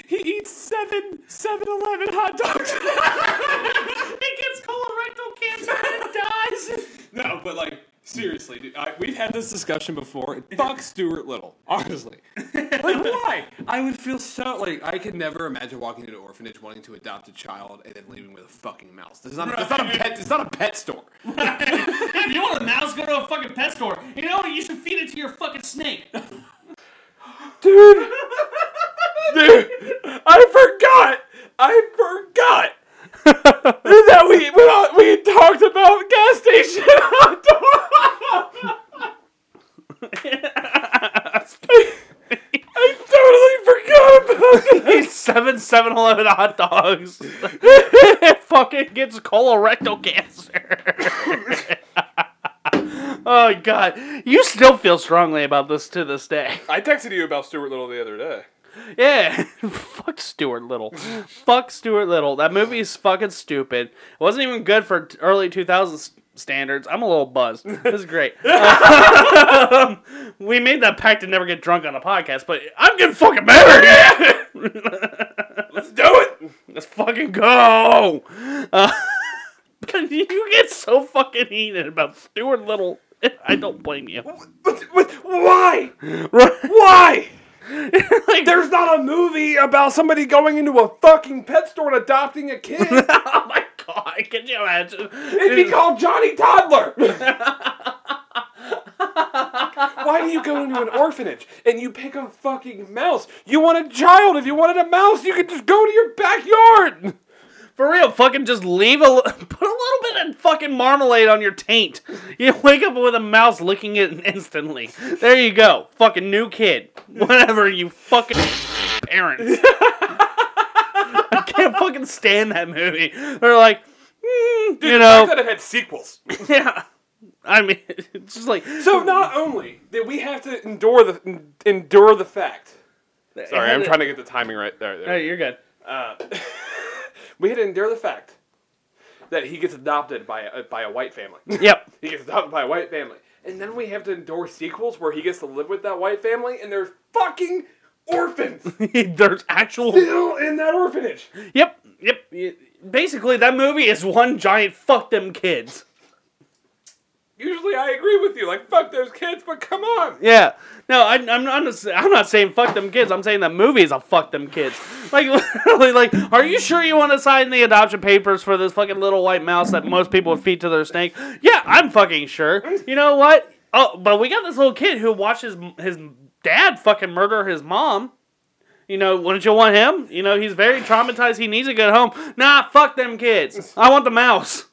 Speaker 5: he eats seven 7-Eleven hot dogs.
Speaker 4: He gets colorectal cancer and dies.
Speaker 5: no, but like seriously, dude, I, we've had this discussion before. Fuck Stuart Little, honestly. Like why? I would feel so like I could never imagine walking into an orphanage wanting to adopt a child and then leaving with a fucking mouse. It's not. It's not a pet. It's not a pet store.
Speaker 4: if you want a mouse, go to a fucking pet store. You know what? You should feed it to your fucking snake.
Speaker 2: Dude! Dude! I forgot! I forgot! That we, we, we talked about gas station hot dogs! I totally forgot about that!
Speaker 1: These seven 7-Eleven hot dogs. fucking gets colorectal cancer. oh god, you still feel strongly about this to this day.
Speaker 2: I texted you about Stuart Little the other day.
Speaker 1: Yeah, fuck Stuart Little. fuck Stuart Little. That movie is fucking stupid. It wasn't even good for early 2000s standards. I'm a little buzzed. This is great. Um, we made that pact to never get drunk on a podcast, but I'm getting fucking married.
Speaker 2: Let's do it!
Speaker 1: Let's fucking go. Uh, but you get so fucking heated about Stuart Little. I don't blame you.
Speaker 2: What, what, why?
Speaker 1: Right.
Speaker 2: Why?
Speaker 1: Like,
Speaker 2: There's not a movie about somebody going into a fucking pet store and adopting a kid.
Speaker 1: oh my god, can you imagine?
Speaker 2: It'd be called Johnny Toddler. Why do you go into an orphanage and you pick a fucking mouse? You want a child. If you wanted a mouse, you could just go to your backyard.
Speaker 1: For real, fucking just leave a put a fucking marmalade on your taint. You wake up with a mouse licking it instantly. There you go, fucking new kid. Whatever you fucking parents. I can't fucking stand that movie. They're like, mm, you know,
Speaker 2: that it had sequels.
Speaker 1: yeah. I mean, it's just like
Speaker 2: So not only that we have to endure the endure the fact Sorry, I'm trying to get the timing right there. there.
Speaker 1: Hey, you're good.
Speaker 2: Uh, we had to endure the fact that he gets adopted by a, by a white family.
Speaker 1: Yep.
Speaker 2: he gets adopted by a white family, and then we have to endure sequels where he gets to live with that white family, and they're fucking orphans
Speaker 1: There's actual.
Speaker 2: still in that orphanage.
Speaker 1: Yep. Yep. Basically, that movie is one giant fuck them kids.
Speaker 2: Usually, I agree with you. Like, fuck those kids, but come on.
Speaker 1: Yeah. No, I, I'm not. I'm not saying fuck them kids. I'm saying that movie is a fuck them kids. Like, literally, like, are you sure you want to sign the adoption papers for this fucking little white mouse that most people would feed to their snake? Yeah, I'm fucking sure. You know what? Oh, but we got this little kid who watches his dad fucking murder his mom. You know, wouldn't you want him? You know, he's very traumatized. He needs a good home. Nah, fuck them kids. I want the mouse.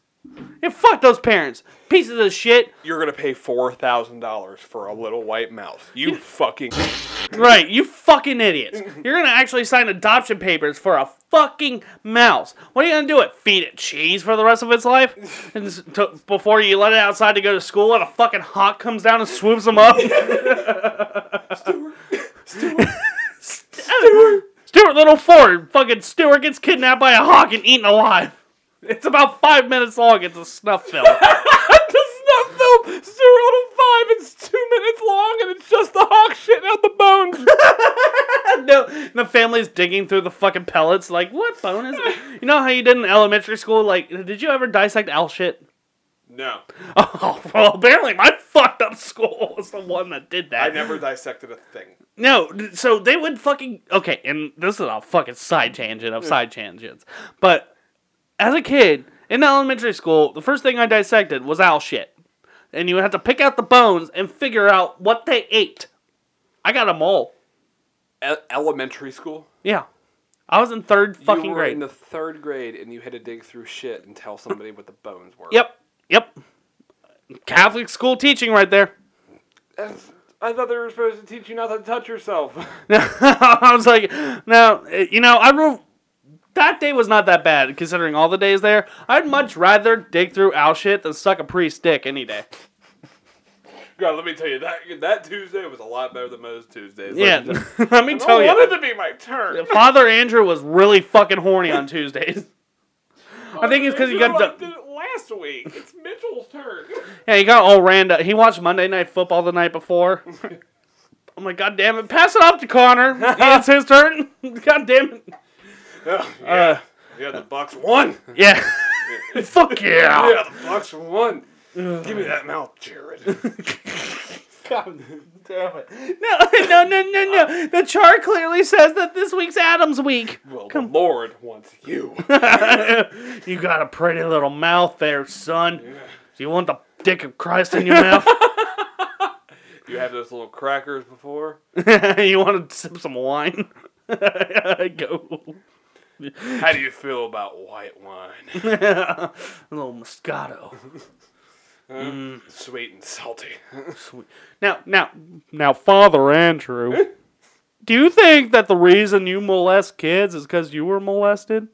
Speaker 1: And fuck those parents. Pieces of shit.
Speaker 2: You're gonna pay four thousand dollars for a little white mouse. You fucking.
Speaker 1: Right, you fucking idiots. You're gonna actually sign adoption papers for a fucking mouse. What are you gonna do? It feed it cheese for the rest of its life? And to, before you let it outside to go to school and a fucking hawk comes down and swoops them up? Stuart, Stuart, Stuart, Stuart Little Ford. Fucking Stuart gets kidnapped by a hawk and eaten alive. It's about five minutes long. It's a snuff film.
Speaker 2: the snuff film, zero to Five. It's two minutes long, and it's just the hawk shitting out the bones.
Speaker 1: no, the family's digging through the fucking pellets. Like, what bone is it? You know how you did in elementary school? Like, did you ever dissect owl shit?
Speaker 2: no,
Speaker 1: Oh, well, apparently my fucked up school was the one that did that.
Speaker 2: I never dissected a thing.
Speaker 1: No, so they would fucking okay, and this is a fucking side tangent of side tangents. But as a kid in elementary school, the first thing I dissected was owl shit, and you have to pick out the bones and figure out what they ate. I got a mole.
Speaker 2: E- elementary school.
Speaker 1: Yeah, I was in third fucking
Speaker 2: you were
Speaker 1: grade.
Speaker 2: in the third grade, and you had to dig through shit and tell somebody what the bones were.
Speaker 1: Yep, yep. Catholic school teaching right there.
Speaker 2: That's- I thought they were supposed to teach you not to touch yourself.
Speaker 1: I was like, now, eh, you know, I wrote. That day was not that bad, considering all the days there. I'd much rather dig through owl shit than suck a priest's dick any day.
Speaker 2: God, let me tell you that that Tuesday was a lot better than most Tuesdays.
Speaker 1: Yeah,
Speaker 2: Like,
Speaker 1: let me tell you.
Speaker 2: I wanted to be my turn.
Speaker 1: Father Andrew was really fucking horny on Tuesdays. I think it's because he got.
Speaker 2: I did it last week. It's Mitchell's turn.
Speaker 1: Yeah, he got all random. He watched Monday Night Football the night before. I'm like, God damn it! Pass it off to Connor. it's his turn. God damn it.
Speaker 2: Oh, yeah.
Speaker 1: Uh,
Speaker 2: yeah, the Bucks won.
Speaker 1: yeah. Fuck yeah.
Speaker 2: Yeah, the Bucks won. Give me that mouth, Jared.
Speaker 1: God damn it. No, no, no, no, no. The chart clearly says that this week's Adam's week.
Speaker 2: Well, the Lord wants you.
Speaker 1: you got a pretty little mouth there, son. Do you want the dick of Christ in your mouth?
Speaker 2: You have those little crackers before.
Speaker 1: you want to sip some wine? Go.
Speaker 2: How do you feel about white wine?
Speaker 1: a little Moscato.
Speaker 2: Sweet and salty.
Speaker 1: Sweet. Now, now, now, Father Andrew, do you think that the reason you molest kids is because you were molested?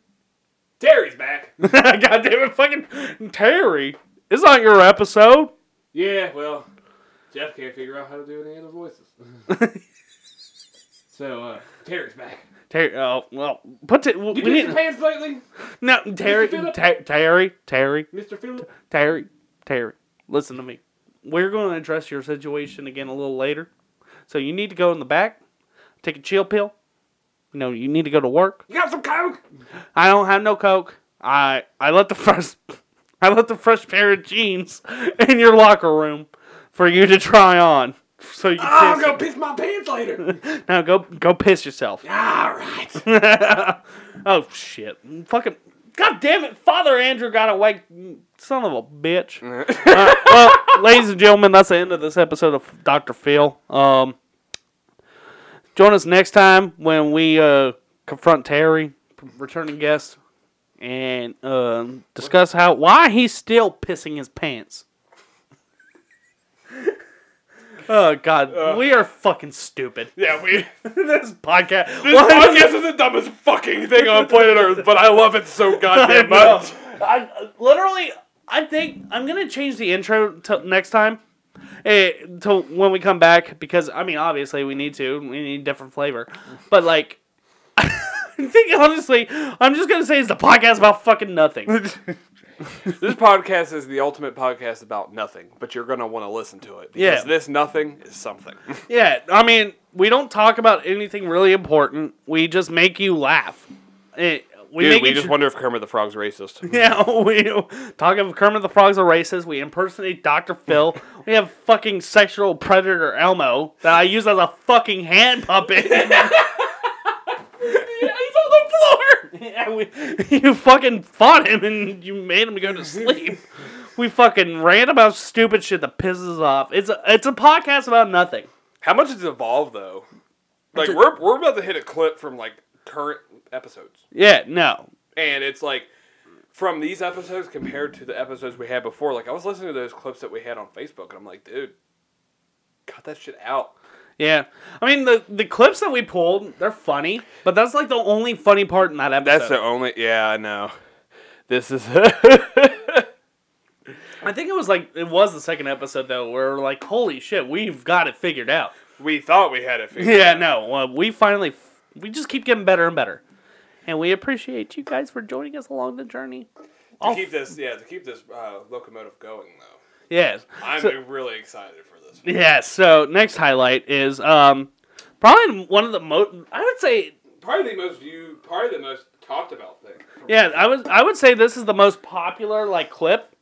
Speaker 2: Terry's back.
Speaker 1: God damn it, fucking Terry. It's not your episode.
Speaker 2: Yeah, well, Jeff can't figure out how to do any of the voices. so, uh, Terry's back.
Speaker 1: Terry, oh, uh, well, put it. We
Speaker 2: You
Speaker 1: need
Speaker 2: did your pants lately,
Speaker 1: no Terry? Ter- Terry, Terry,
Speaker 2: Mr. Phillip?
Speaker 1: Terry, Terry. Listen to me. We're going to address your situation again a little later. So you need to go in the back, take a chill pill. You know, you need to go to work.
Speaker 2: You got some coke?
Speaker 1: I don't have no coke. I I let the fresh I let the fresh pair of jeans in your locker room for you to try on. So you
Speaker 2: I'm
Speaker 1: piss.
Speaker 2: gonna piss my pants later.
Speaker 1: now go go piss yourself.
Speaker 2: All right.
Speaker 1: oh shit! Fucking god damn it! Father Andrew got away. Son of a bitch. Uh, well, ladies and gentlemen, that's the end of this episode of Doctor Phil. Um, join us next time when we uh, confront Terry, returning guest, and um discuss how why he's still pissing his pants. Oh God, we are fucking stupid.
Speaker 2: Yeah, we.
Speaker 1: this podcast.
Speaker 2: This podcast is the dumbest fucking thing on planet Earth, but I love it so goddamn much.
Speaker 1: I literally, I think I'm gonna change the intro to next time. eh, to when we come back because I mean obviously we need to we need different flavor, but like I think honestly I'm just gonna say it's the podcast about fucking nothing.
Speaker 2: This podcast is the ultimate podcast about nothing, but you're gonna want to listen to it because
Speaker 1: Yeah.
Speaker 2: this nothing is something.
Speaker 1: yeah, I mean we don't talk about anything really important. We just make you laugh. Eh, we
Speaker 2: Dude,
Speaker 1: make
Speaker 2: we
Speaker 1: it
Speaker 2: just wonder if Kermit the Frog's racist.
Speaker 1: Yeah, we talk of Kermit the Frog's a racist. We impersonate Dr. Phil. we have fucking sexual predator Elmo that I use as a fucking hand puppet. He's on the floor. Yeah, we, you fucking fought him and you made him go to sleep. We fucking rant about stupid shit that pisses off. It's a, it's a podcast about nothing.
Speaker 2: How much has it evolved though? Like we're we're about to hit a clip from like current episodes,
Speaker 1: Yeah, no.
Speaker 2: and it's like from these episodes compared to the episodes we had before. Like I was listening to those clips that we had on Facebook, and I'm like, dude, cut that shit out.
Speaker 1: Yeah, I mean the the clips that we pulled, they're funny, but that's like the only funny part in that episode.
Speaker 2: That's the only. Yeah, I know. This is.
Speaker 1: I think it was like it was the second episode though, where we're like, holy shit, we've got it figured out.
Speaker 2: we thought we had it figured.
Speaker 1: Yeah, no, well, we finally we just keep getting better and better, and we appreciate you guys for joining us along the journey.
Speaker 2: To keep this, yeah, to keep this uh, locomotive going though.
Speaker 1: Yes,
Speaker 2: I'm
Speaker 1: So-
Speaker 2: really excited for this.
Speaker 1: Yeah, So next highlight is um probably one of the most. I would say
Speaker 2: Probably the most viewed, probably the most talked about thing.
Speaker 1: yeah, I would I would say this is the most popular like clip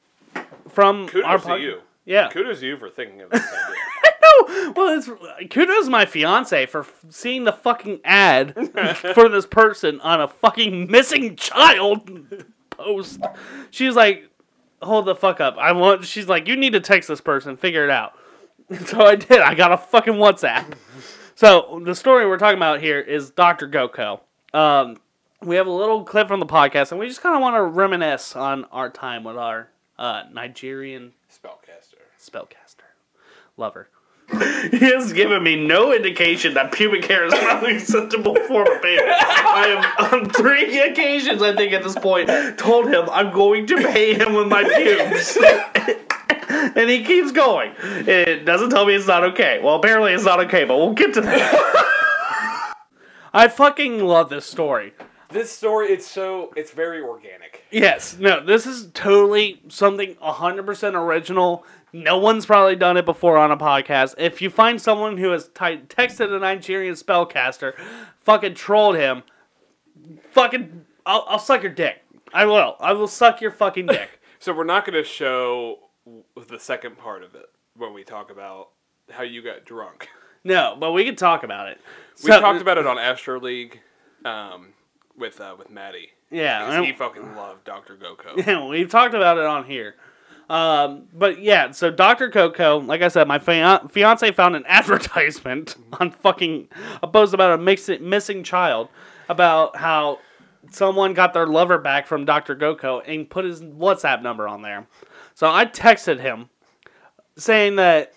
Speaker 1: from our
Speaker 2: Kudos to you.
Speaker 1: Yeah.
Speaker 2: Kudos to you for thinking of this idea.
Speaker 1: No, well, it's kudos to my fiance for f- seeing the fucking ad for this person on a fucking missing child post. She's like, "Hold the fuck up! I want." She's like, "You need to text this person, figure it out." So I did. I got a fucking WhatsApp. So the story we're talking about here is Dr. Goko. Um, we have a little clip from the podcast, and we just kind of want to reminisce on our time with our uh, Nigerian
Speaker 2: Spellcaster.
Speaker 1: spellcaster lover. He has given me no indication that pubic hair is not an acceptable form of payment. I have, on three occasions, I think at this point, told him I'm going to pay him with my pubes. and he keeps going. It doesn't tell me it's not okay. Well, apparently it's not okay, but we'll get to that. I fucking love this story.
Speaker 2: This story, it's so, it's very organic.
Speaker 1: Yes, no, this is totally something 100% original. No one's probably done it before on a podcast. If you find someone who has texted a Nigerian spellcaster, fucking trolled him, fucking, I'll, I'll suck your dick. I will. I will suck your fucking dick.
Speaker 2: So we're not going to show the second part of it when we talk about how you got drunk.
Speaker 1: No, but we can talk about it.
Speaker 2: We
Speaker 1: So-
Speaker 2: talked about it on Astro League um, with uh, with Maddie.
Speaker 1: Yeah,
Speaker 2: he fucking loved Dr. Goku.
Speaker 1: Yeah, we've talked about it on here. Um, but yeah, so Dr. Coco, like I said, my fian- fiance found an advertisement on fucking a post about a mix- missing child about how someone got their lover back from Dr. Goko and put his WhatsApp number on there. So I texted him saying that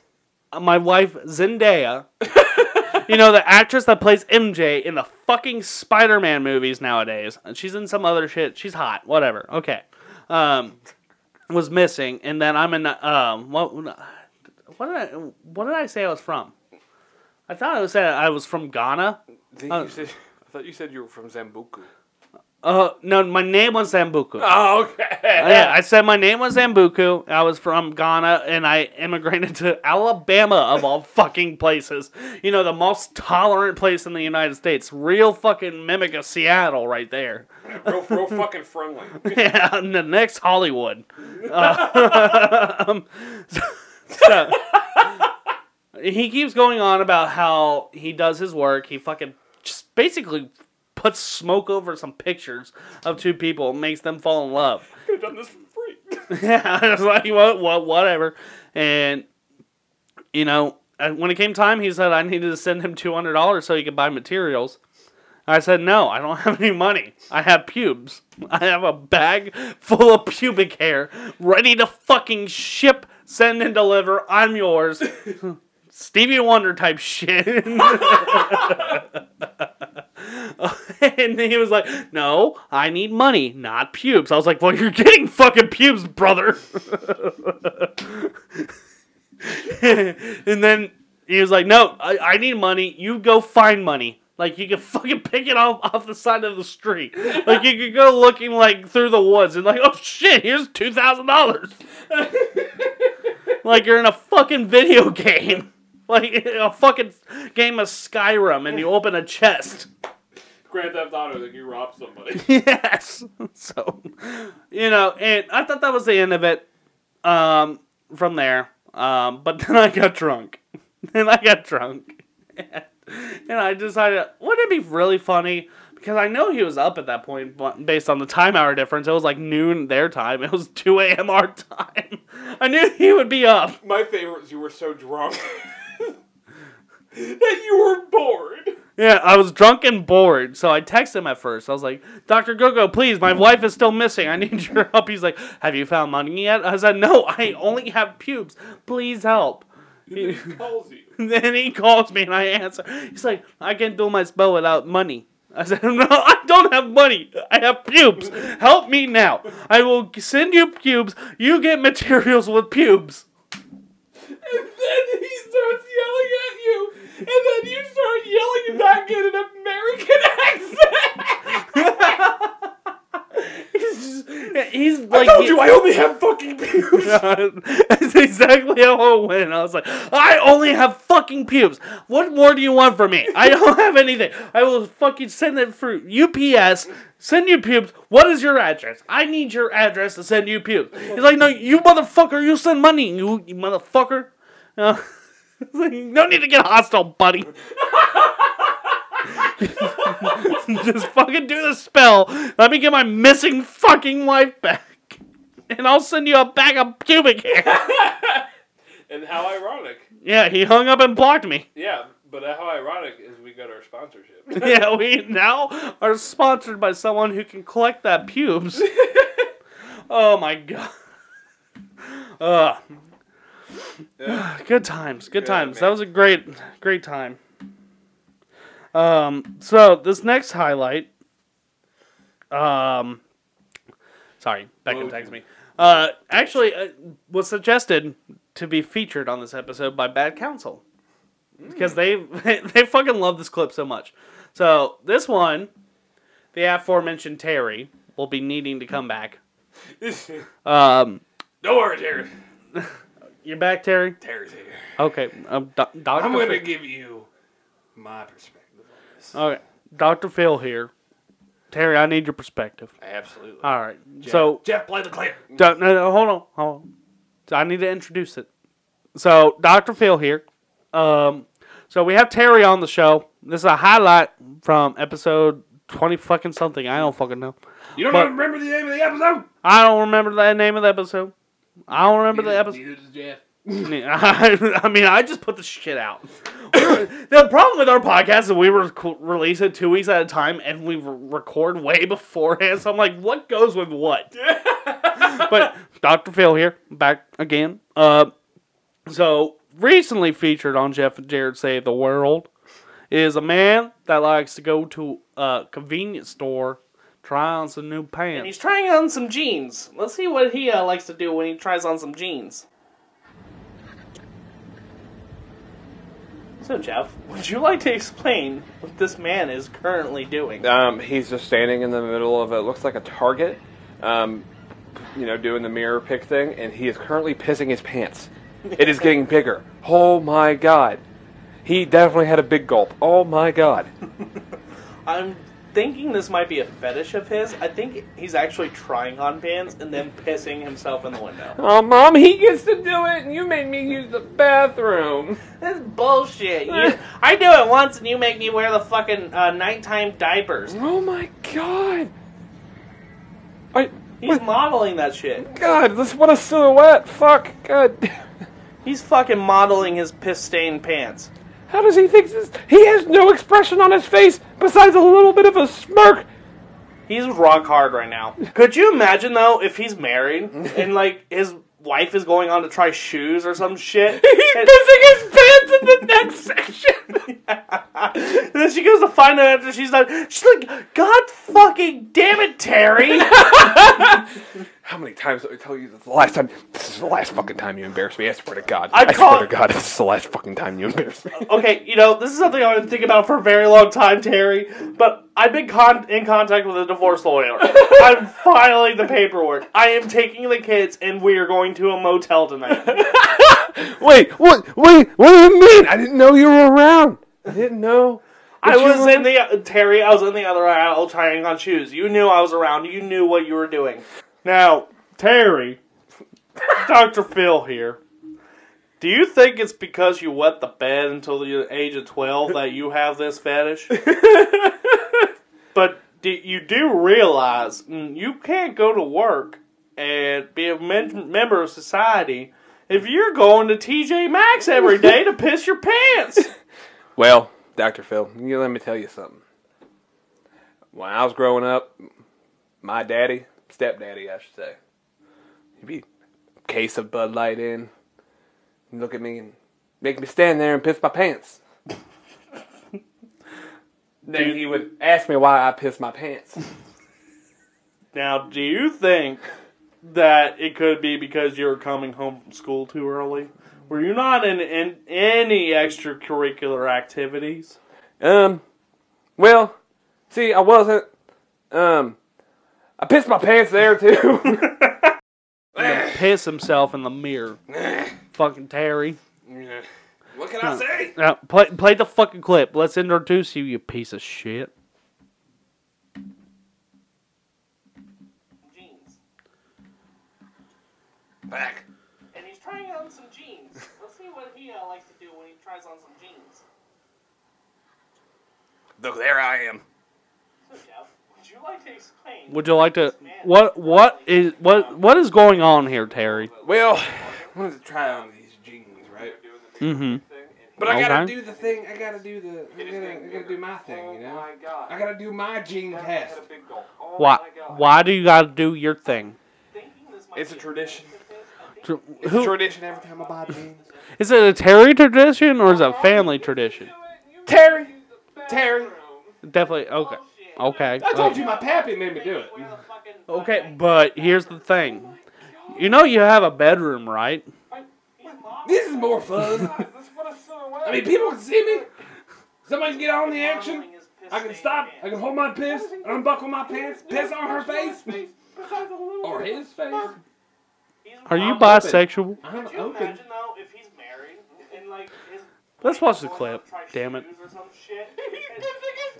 Speaker 1: my wife Zendaya, you know, the actress that plays MJ in the fucking Spider-Man movies nowadays, and she's in some other shit. She's hot, whatever. Okay, um, was missing, and then I'm in. Um, what? What did I? What did I say I was from? I thought I was saying I was from Ghana.
Speaker 2: I, think you said, I thought you said you were from Zambuku.
Speaker 1: Uh, no, my name was Zambuku.
Speaker 2: Oh, okay.
Speaker 1: yeah, I said my name was Zambuku. I was from Ghana, and I immigrated to Alabama of all fucking places. You know, the most tolerant place in the United States. Real fucking mimic of Seattle, right there.
Speaker 2: real, real fucking friendly.
Speaker 1: Yeah, and the next Hollywood. Uh, um, so, he keeps going on about how he does his work. He fucking just basically puts smoke over some pictures of two people, and makes them fall in love.
Speaker 2: Could have done this for free.
Speaker 1: Yeah, I was like, what, what, whatever. And you know, when it came time, he said I needed to send him two hundred dollars so he could buy materials. I said, no, I don't have any money. I have pubes. I have a bag full of pubic hair ready to fucking ship, send, and deliver. I'm yours. Stevie Wonder type shit. and he was like, no, I need money, not pubes. I was like, well, you're getting fucking pubes, brother. and then he was like, "No, I, I need money. You go find money. Like you can fucking pick it off off the side of the street. Like you could go looking like through the woods and like, oh shit, here's two thousand dollars. like you're in a fucking video game, like a fucking game of Skyrim, and you open a chest.
Speaker 2: Grand Theft Auto, then you rob somebody.
Speaker 1: yes. So, you know, and I thought that was the end of it. Um, from there, um, but then I got drunk. then I got drunk, and I decided, wouldn't it be really funny? Because I know he was up at that point, but based on the time hour difference, it was like noon their time. It was two a.m. our time. I knew he would be up.
Speaker 2: My favorite is you were so drunk that you were bored.
Speaker 1: Yeah, I was drunk and bored, so I texted him at first. I was like, Dr. Gogo, please, my wife is still missing. I need your help. He's like, Have you found money yet? I said, No, I only have pubes. Please help.
Speaker 2: He calls you.
Speaker 1: then he calls me and I answer. He's like, I can't do my spell without money. I said, No, I don't have money. I have pubes. Help me now. I will send you pubes. You get materials with pubes.
Speaker 2: And then he starts yelling at you, and then you start yelling back in an American accent.
Speaker 1: He's, just, he's
Speaker 2: I
Speaker 1: like,
Speaker 2: told you I only have fucking pubes.
Speaker 1: That's exactly how it went. I was like, I only have fucking pubes. What more do you want from me? I don't have anything. I will fucking send it through UPS. Send you pubes. What is your address? I need your address to send you pubes. He's like, no, you motherfucker, you send money, you, you motherfucker. Uh, like, no need to get hostile, buddy. Just fucking do the spell. Let me get my missing fucking wife back. And I'll send you a bag of pubic hair.
Speaker 2: and how ironic.
Speaker 1: Yeah, he hung up and blocked me.
Speaker 2: Yeah, but how ironic is we got our sponsorship.
Speaker 1: Yeah, we now are sponsored by someone who can collect that pubes. oh my god. Uh, Good times, good
Speaker 2: Good,
Speaker 1: times. That was a great, great time. Um, so this next highlight, um, sorry, Beckham texted me. Uh, actually, uh, was suggested to be featured on this episode by Bad Counsel because they they fucking love this clip so much. So this one, the aforementioned Terry will be needing to come back. Um,
Speaker 2: Don't worry, Terry.
Speaker 1: you're back, Terry.
Speaker 2: Terry's here.
Speaker 1: Okay, um, Do- Doctor.
Speaker 2: I'm going to give you my perspective on this.
Speaker 1: Okay, Doctor Phil here. Terry, I need your perspective.
Speaker 2: Absolutely.
Speaker 1: All right. So
Speaker 2: Jeff, play the clip.
Speaker 1: No, no, no, hold on, hold on. So I need to introduce it. So Dr. Phil here. Um, so we have Terry on the show. This is a highlight from episode twenty fucking something. I don't fucking know.
Speaker 2: You don't
Speaker 1: But-
Speaker 2: even remember the name of the episode?
Speaker 1: I don't remember the name of the episode. I don't remember the episode.
Speaker 2: Neither does Jeff.
Speaker 1: I mean, I just put the shit out. The problem with our podcast is we rec- release it two weeks at a time, and we re- record way beforehand. So I'm like, what goes with what? but Dr. Phil here, back again. Uh, so recently featured on Jeff and Jared Save the World is a man that likes to go to a convenience store, try on some new pants.
Speaker 6: And
Speaker 1: pants.
Speaker 6: he's trying on some jeans. Let's see what he uh, likes to do when he tries on some jeans. So, Jeff, would you like to explain what this man is currently doing?
Speaker 2: Um, he's just standing in the middle of it. Looks like a target. Um, you know, doing the mirror pick thing, and he is currently pissing his pants. It is getting bigger. Oh my god. He definitely had a big gulp. Oh my god.
Speaker 6: I'm thinking this might be a fetish of his. I think he's actually trying on pants and then pissing himself in the window.
Speaker 2: Oh, mom, he gets to do it, and you made me use the bathroom.
Speaker 6: That's bullshit. You, I do it once and you make me wear the fucking uh, nighttime diapers.
Speaker 2: Oh my god. I,
Speaker 6: He's modeling that shit.
Speaker 2: God, this what a silhouette. Fuck. God.
Speaker 6: He's fucking modeling his piss stained pants.
Speaker 2: How does he think this? He has no expression on his face besides a little bit of a smirk.
Speaker 6: He's rock hard right now. Could you imagine though if he's married and like his wife is going on to try shoes or some shit?
Speaker 2: He's
Speaker 6: and,
Speaker 2: pissing his pants in the next section.
Speaker 6: and then she goes to find out after she's done. She's like, God fucking damn it, Terry!
Speaker 2: How many times did I tell you this is the last time? This is the last fucking time you embarrass me. I swear to God.
Speaker 6: I
Speaker 2: I,
Speaker 6: call-
Speaker 2: swear to God, this is the last fucking time you embarrass me.
Speaker 6: Okay, you know, this is something I've been thinking about for a very long time, Terry. But I've been con- in contact with a divorce lawyer. I'm filing the paperwork. I am taking the kids, and we are going to a motel tonight.
Speaker 2: Wait, what? Wait, what do you mean? I didn't know you were around. I didn't know.
Speaker 6: I was
Speaker 2: were
Speaker 6: in the Terry. I was in the other aisle trying on shoes. You knew I was around. You knew what you were doing. Now, Terry, Doctor Phil here. Do you think it's because you wet the bed until the age of twelve that you have this fetish? but do, you do realize mm, you can't go to work and be a member of society if you're going to TJ Maxx every day to piss your pants.
Speaker 2: Well, Dr. Phil, you let me tell you something. When I was growing up, my daddy, stepdaddy, I should say, he'd be case of Bud Light in, he'd look at me and make me stand there and piss my pants. then he would ask me why I pissed my pants.
Speaker 6: Now, do you think that it could be because you were coming home from school too early? Were you not in, in any extracurricular activities?
Speaker 2: Um, well, see, I wasn't. Um, I pissed my pants there too.
Speaker 1: Piss himself in the mirror. fucking Terry.
Speaker 2: what can I say?
Speaker 1: Now, play, play the fucking clip. Let's introduce you, you piece of shit.
Speaker 6: Jeans.
Speaker 2: Back.
Speaker 6: And he's trying on some jeans. Let's see what he uh, likes to do when he tries on some jeans.
Speaker 2: Look, there I am.
Speaker 6: Would you like to?
Speaker 1: Would you like to? What? What is? What? What is going on here, Terry?
Speaker 2: Well, I wanted to try on these jeans, right?
Speaker 1: Mm-hmm.
Speaker 2: But I gotta
Speaker 1: Okay.
Speaker 2: do the thing. I gotta do the. I gotta, I gotta do my thing, you know. I gotta do my jean test.
Speaker 1: Why? Why do you got to do your thing?
Speaker 2: It's a tradition.
Speaker 1: Tr-
Speaker 2: It's a
Speaker 1: Who,
Speaker 2: tradition every time I buy jeans.
Speaker 1: is it a Terry tradition or is it a family tradition?
Speaker 2: Terry, Terry.
Speaker 1: Definitely. Okay. Okay.
Speaker 2: I told you my pappy made me do it.
Speaker 1: Okay, but here's the thing. You know you have a bedroom, right?
Speaker 2: This is more fun. I mean, people can see me. Somebody can get on the action. I can stop. I can hold my piss, unbuckle my pants, piss on her face, or his face.
Speaker 1: Are you
Speaker 2: I'm
Speaker 1: bisexual?
Speaker 2: I'm
Speaker 6: Could you
Speaker 2: open.
Speaker 6: imagine though if he's married and like his
Speaker 1: Let's watch the clip.
Speaker 6: out to try
Speaker 1: Damn it.
Speaker 6: shoes or some shit?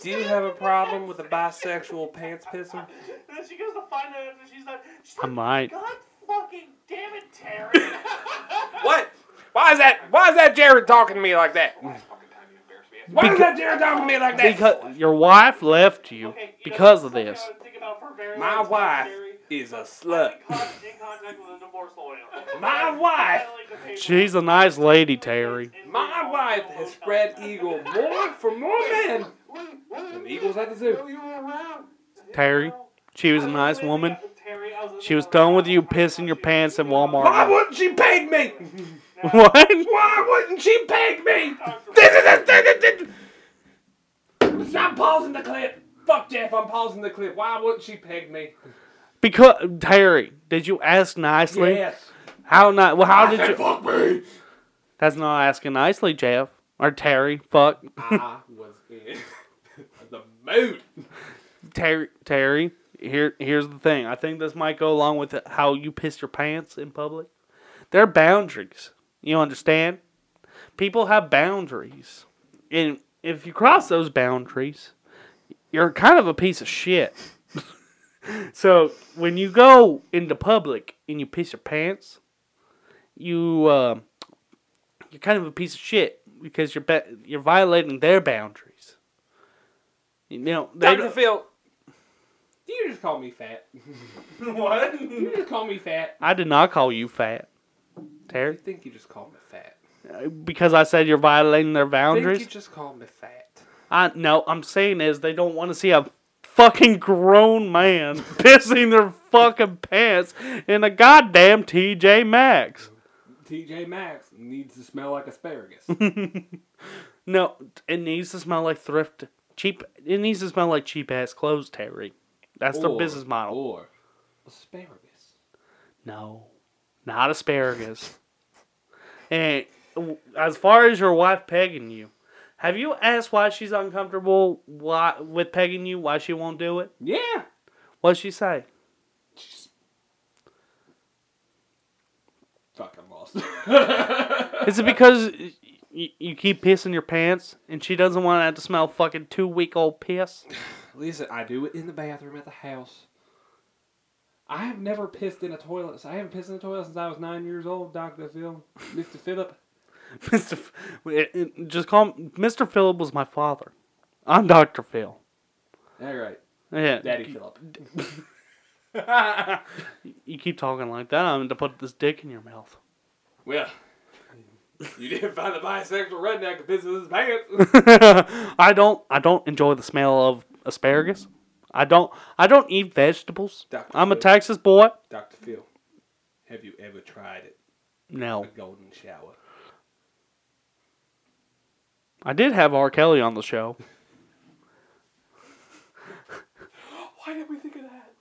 Speaker 2: Do you have a problem with a bisexual pants pisser?
Speaker 6: And then she goes to find out after she's done. She's
Speaker 1: I
Speaker 6: like,
Speaker 1: might.
Speaker 6: God fucking damn it, Terry.
Speaker 2: What? Why is that? Why is that Jared talking to me like that? Why is that Jared talking to me like that?
Speaker 1: Because your wife left you
Speaker 6: Okay, you know,
Speaker 1: because of this.
Speaker 6: I would think about for
Speaker 2: My wife
Speaker 6: Terry.
Speaker 2: Is a
Speaker 6: I'm
Speaker 2: slut.
Speaker 6: in in contact with a divorce lawyer.
Speaker 2: My wife,
Speaker 6: Filing the paperwork.
Speaker 1: She's a nice lady, Terry.
Speaker 2: my wife has spread eagle more for more men than eagles at the zoo.
Speaker 1: Terry, she was a nice woman.
Speaker 6: Terry,
Speaker 1: She was done with you pissing your pants
Speaker 2: at
Speaker 1: Walmart.
Speaker 2: Why wouldn't she peg me?
Speaker 1: What?
Speaker 2: Why wouldn't she peg me? This is a this, this, Stop pausing the clip. Fuck Jeff, I'm pausing the clip. Why wouldn't she peg me?
Speaker 1: Because Terry, did you ask nicely?
Speaker 2: Yes.
Speaker 1: How not? Well, how did
Speaker 2: Said
Speaker 1: you?
Speaker 2: fuck me.
Speaker 1: That's not asking nicely, Jeff or Terry. Fuck
Speaker 2: I was in the mood.
Speaker 1: Terry. Terry. Here, here's the thing. I think this might go along with how you piss your pants in public. There are boundaries. You understand? People have boundaries, and if you cross those boundaries, you're kind of a piece of shit. So when you go into public and you piss your pants, you uh, you're kind of a piece of shit because you're ba- you're violating their boundaries. You know, they
Speaker 2: Dr. Phil, you just call me fat?
Speaker 6: What?
Speaker 2: You just call me fat.
Speaker 1: I did not call you fat, Terry,
Speaker 2: think you just called me fat.
Speaker 1: because I said you're violating their
Speaker 2: think you just called me fat.
Speaker 1: I no, I'm saying is they don't want to see a fucking grown man pissing their fucking pants in a goddamn TJ Maxx.
Speaker 2: TJ Maxx needs to smell like asparagus.
Speaker 1: No, it needs to smell like thrift cheap. It needs to smell like cheap ass clothes, Terry. That's their business model.
Speaker 2: Or asparagus.
Speaker 1: No, not asparagus. and as far as your wife pegging you, have you asked why she's uncomfortable why, with pegging you? Why she won't do it?
Speaker 2: Yeah.
Speaker 1: What'd she say?
Speaker 2: Fuck, I'm lost.
Speaker 1: Is it because you, you keep pissing your pants and she doesn't want to have to smell fucking two week old piss?
Speaker 2: Listen, I do it in the bathroom at the house. I have never pissed in a toilet. I haven't pissed in a toilet since I was nine years old, Doctor Phil, Mister Philip.
Speaker 1: Mr. F- it- it- just call him Mr. Philip was my father. I'm Dr. Phil.
Speaker 2: All right,
Speaker 1: Yeah.
Speaker 2: Daddy Philip.
Speaker 1: You keep talking like that, I'm going to put this dick in your mouth.
Speaker 2: Well, you didn't find the bisexual redneck who pisses his pants.
Speaker 1: I don't I don't enjoy the smell of asparagus. I don't I don't eat vegetables.
Speaker 2: Dr.
Speaker 1: I'm a Texas boy.
Speaker 2: Doctor Phil, have you ever tried it?
Speaker 1: No.
Speaker 2: A golden shower.
Speaker 1: I did have R. Kelly on the show.
Speaker 2: Why didn't we think of that?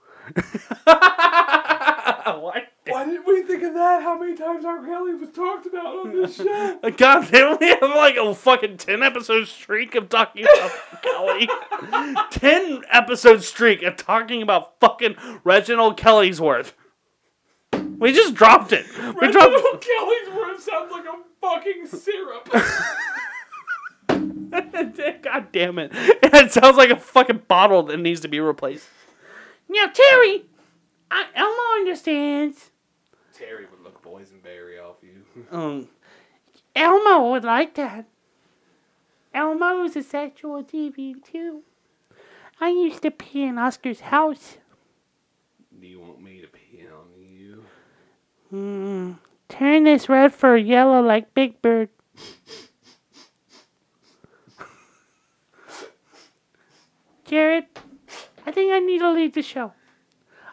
Speaker 1: what?
Speaker 2: Why didn't we think of that? How many times R. Kelly was talked about on this show?
Speaker 1: God damn, we have like a fucking 10 episode streak of talking about Kelly. 10 episode streak of talking about fucking Reginald Kelly's-worth. We just dropped it. We dropped
Speaker 2: Kelly's word sounds like a fucking syrup.
Speaker 1: God damn it. It sounds like a fucking bottle that needs to be replaced. Now, Terry, I, Elmo understands.
Speaker 2: Terry would look boysenberry off you.
Speaker 1: Um, Elmo would like that. Elmo's a sexual deviant too. I used to pee in Oscar's house.
Speaker 2: Do you want me to pee on you?
Speaker 1: Hmm. Turn this red for yellow like Big Bird. Jared, I think I need to leave the show.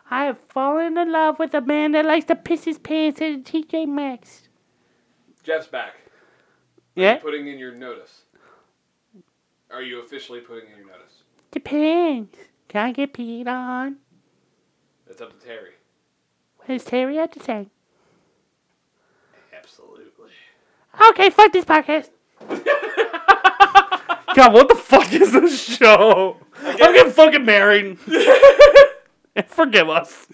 Speaker 1: I have fallen in love with a man that likes to piss his pants at a TJ Maxx.
Speaker 7: Jeff's back.
Speaker 1: Yeah?
Speaker 7: Putting in your notice. Are you officially putting in your notice?
Speaker 1: Depends. Can I get peed on?
Speaker 7: It's up to Terry.
Speaker 1: What does Terry have to say?
Speaker 7: Absolutely.
Speaker 1: Okay, fuck this podcast. God, what the fuck is this show? I'm getting fucking married. Forgive us.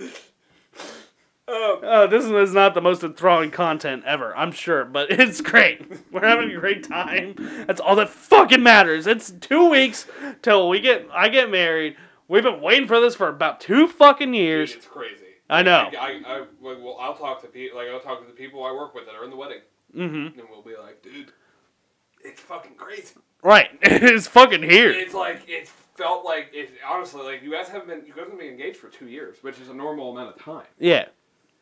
Speaker 1: Oh, this is not the most enthralling content ever, I'm sure, but it's great. We're having a great time. That's all that fucking matters. It's two weeks till we get I get married. We've been waiting for this for about two fucking years.
Speaker 7: It's crazy.
Speaker 1: I know.
Speaker 7: I, I, I like, well, I'll talk to people. Like I'll talk to the people I work with that are in the wedding,
Speaker 1: Mm-hmm.
Speaker 7: and we'll be like, dude, it's fucking crazy.
Speaker 1: Right, it's fucking here.
Speaker 7: It's like it felt like it. Honestly, like you guys haven't been you guys haven't been engaged for two years, which is a normal amount of time.
Speaker 1: Yeah,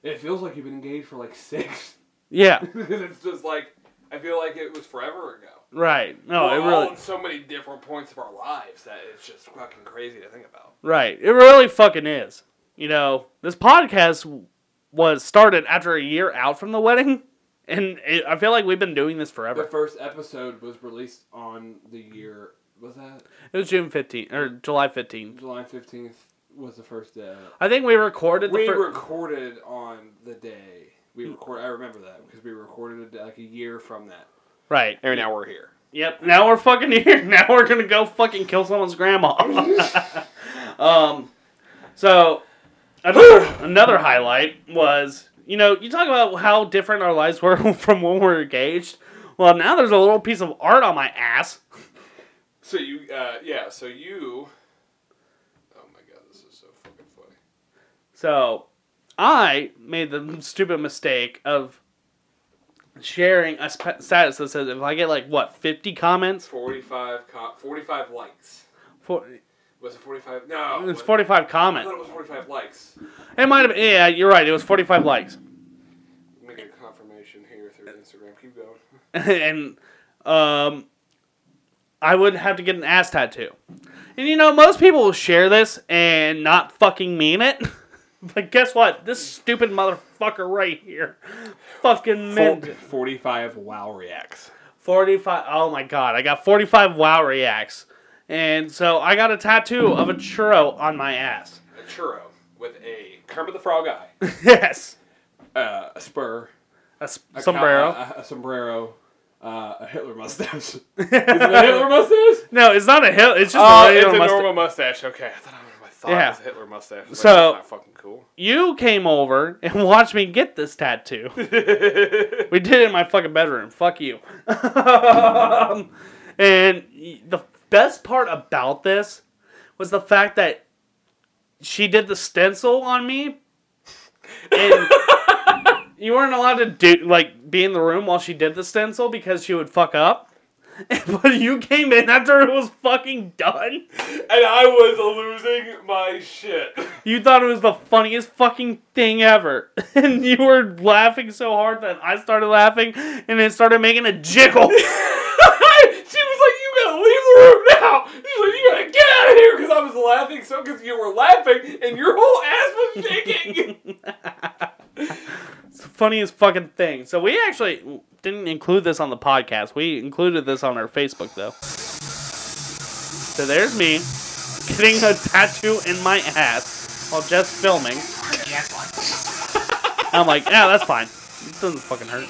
Speaker 7: It feels like you've been engaged for like six.
Speaker 1: yeah,
Speaker 7: it's just like I feel like it was forever ago.
Speaker 1: right. No,
Speaker 7: We're
Speaker 1: it
Speaker 7: all
Speaker 1: really.
Speaker 7: in so many different points of our lives that it's just fucking crazy to think about.
Speaker 1: Right. It really fucking is. You know, this podcast was started after a year out from the wedding, and it, I feel like we've been doing this forever.
Speaker 2: The first episode was released on the year. Was that
Speaker 1: It was June 15th or July 15th.
Speaker 2: July fifteenth? Was the first day.
Speaker 1: I think we recorded the
Speaker 2: We
Speaker 1: first.
Speaker 2: recorded on the day. We record. I remember that because we recorded it like a year from that.
Speaker 1: right.
Speaker 7: And now we're here.
Speaker 1: Yep. Now we're fucking here. Now we're gonna go fucking kill someone's grandma. um. So another another highlight was you know you talk about how different our lives were from when we were engaged. Well, now there's a little piece of art on my ass.
Speaker 7: So you, uh, yeah. So you. Oh my god, this is so fucking funny.
Speaker 1: So I made the stupid mistake of sharing a sp- status that says if I get like what 50 comments,
Speaker 7: Forty-five, co- forty-five likes.
Speaker 1: for,
Speaker 7: Was it forty-five? No,
Speaker 1: it's
Speaker 7: was-
Speaker 1: 45
Speaker 7: I
Speaker 1: comments.
Speaker 7: thought it was forty-five likes.
Speaker 1: It might have. Yeah, you're right. It was 45 likes,
Speaker 7: Make a confirmation here through Instagram. Keep going.
Speaker 1: and um, I would have to get an ass tattoo. And you know, most people will share this and not fucking mean it. but guess what? This stupid motherfucker right here, fucking meant it.
Speaker 2: Forty-five wow reacts.
Speaker 1: 45 oh my god i got 45 wow reacts and so i got a tattoo of a churro on my ass
Speaker 7: A churro with a Kermit the Frog eye.
Speaker 1: yes
Speaker 2: uh, a spur,
Speaker 1: A s-
Speaker 2: a
Speaker 1: sombrero.
Speaker 2: cow- a, a sombrero, uh, a Hitler mustache. Is it a Hitler mustache?
Speaker 1: no, it's not a Hitler. It's just
Speaker 2: Oh,
Speaker 1: a
Speaker 2: it's a
Speaker 1: mustache.
Speaker 2: normal mustache. Okay, I thought, I thought
Speaker 1: Yeah.
Speaker 2: it was a Hitler mustache. Like,
Speaker 1: So-
Speaker 2: that's not fucking cool.
Speaker 1: You came over and watched me get this tattoo. we did it in my fucking bedroom. Fuck you. Um, and the best part about this was the fact that she did the stencil on me, and you weren't allowed to do like be in the room while she did the stencil because she would fuck up. But you came in after it was fucking done.
Speaker 2: and I was losing my shit.
Speaker 1: You thought it was the funniest fucking thing ever. And you were laughing so hard that I started laughing and it started making a jiggle.
Speaker 2: she was like, "You gotta leave the room now." She's like, "You gotta get out of here," because I was laughing so because you were laughing and your whole ass was shaking.
Speaker 1: It's the funniest fucking thing. So we actually didn't include this on the podcast. We included this on our Facebook though. So there's me getting a tattoo in my ass while just filming. I'm like, yeah, that's fine. It doesn't fucking hurt.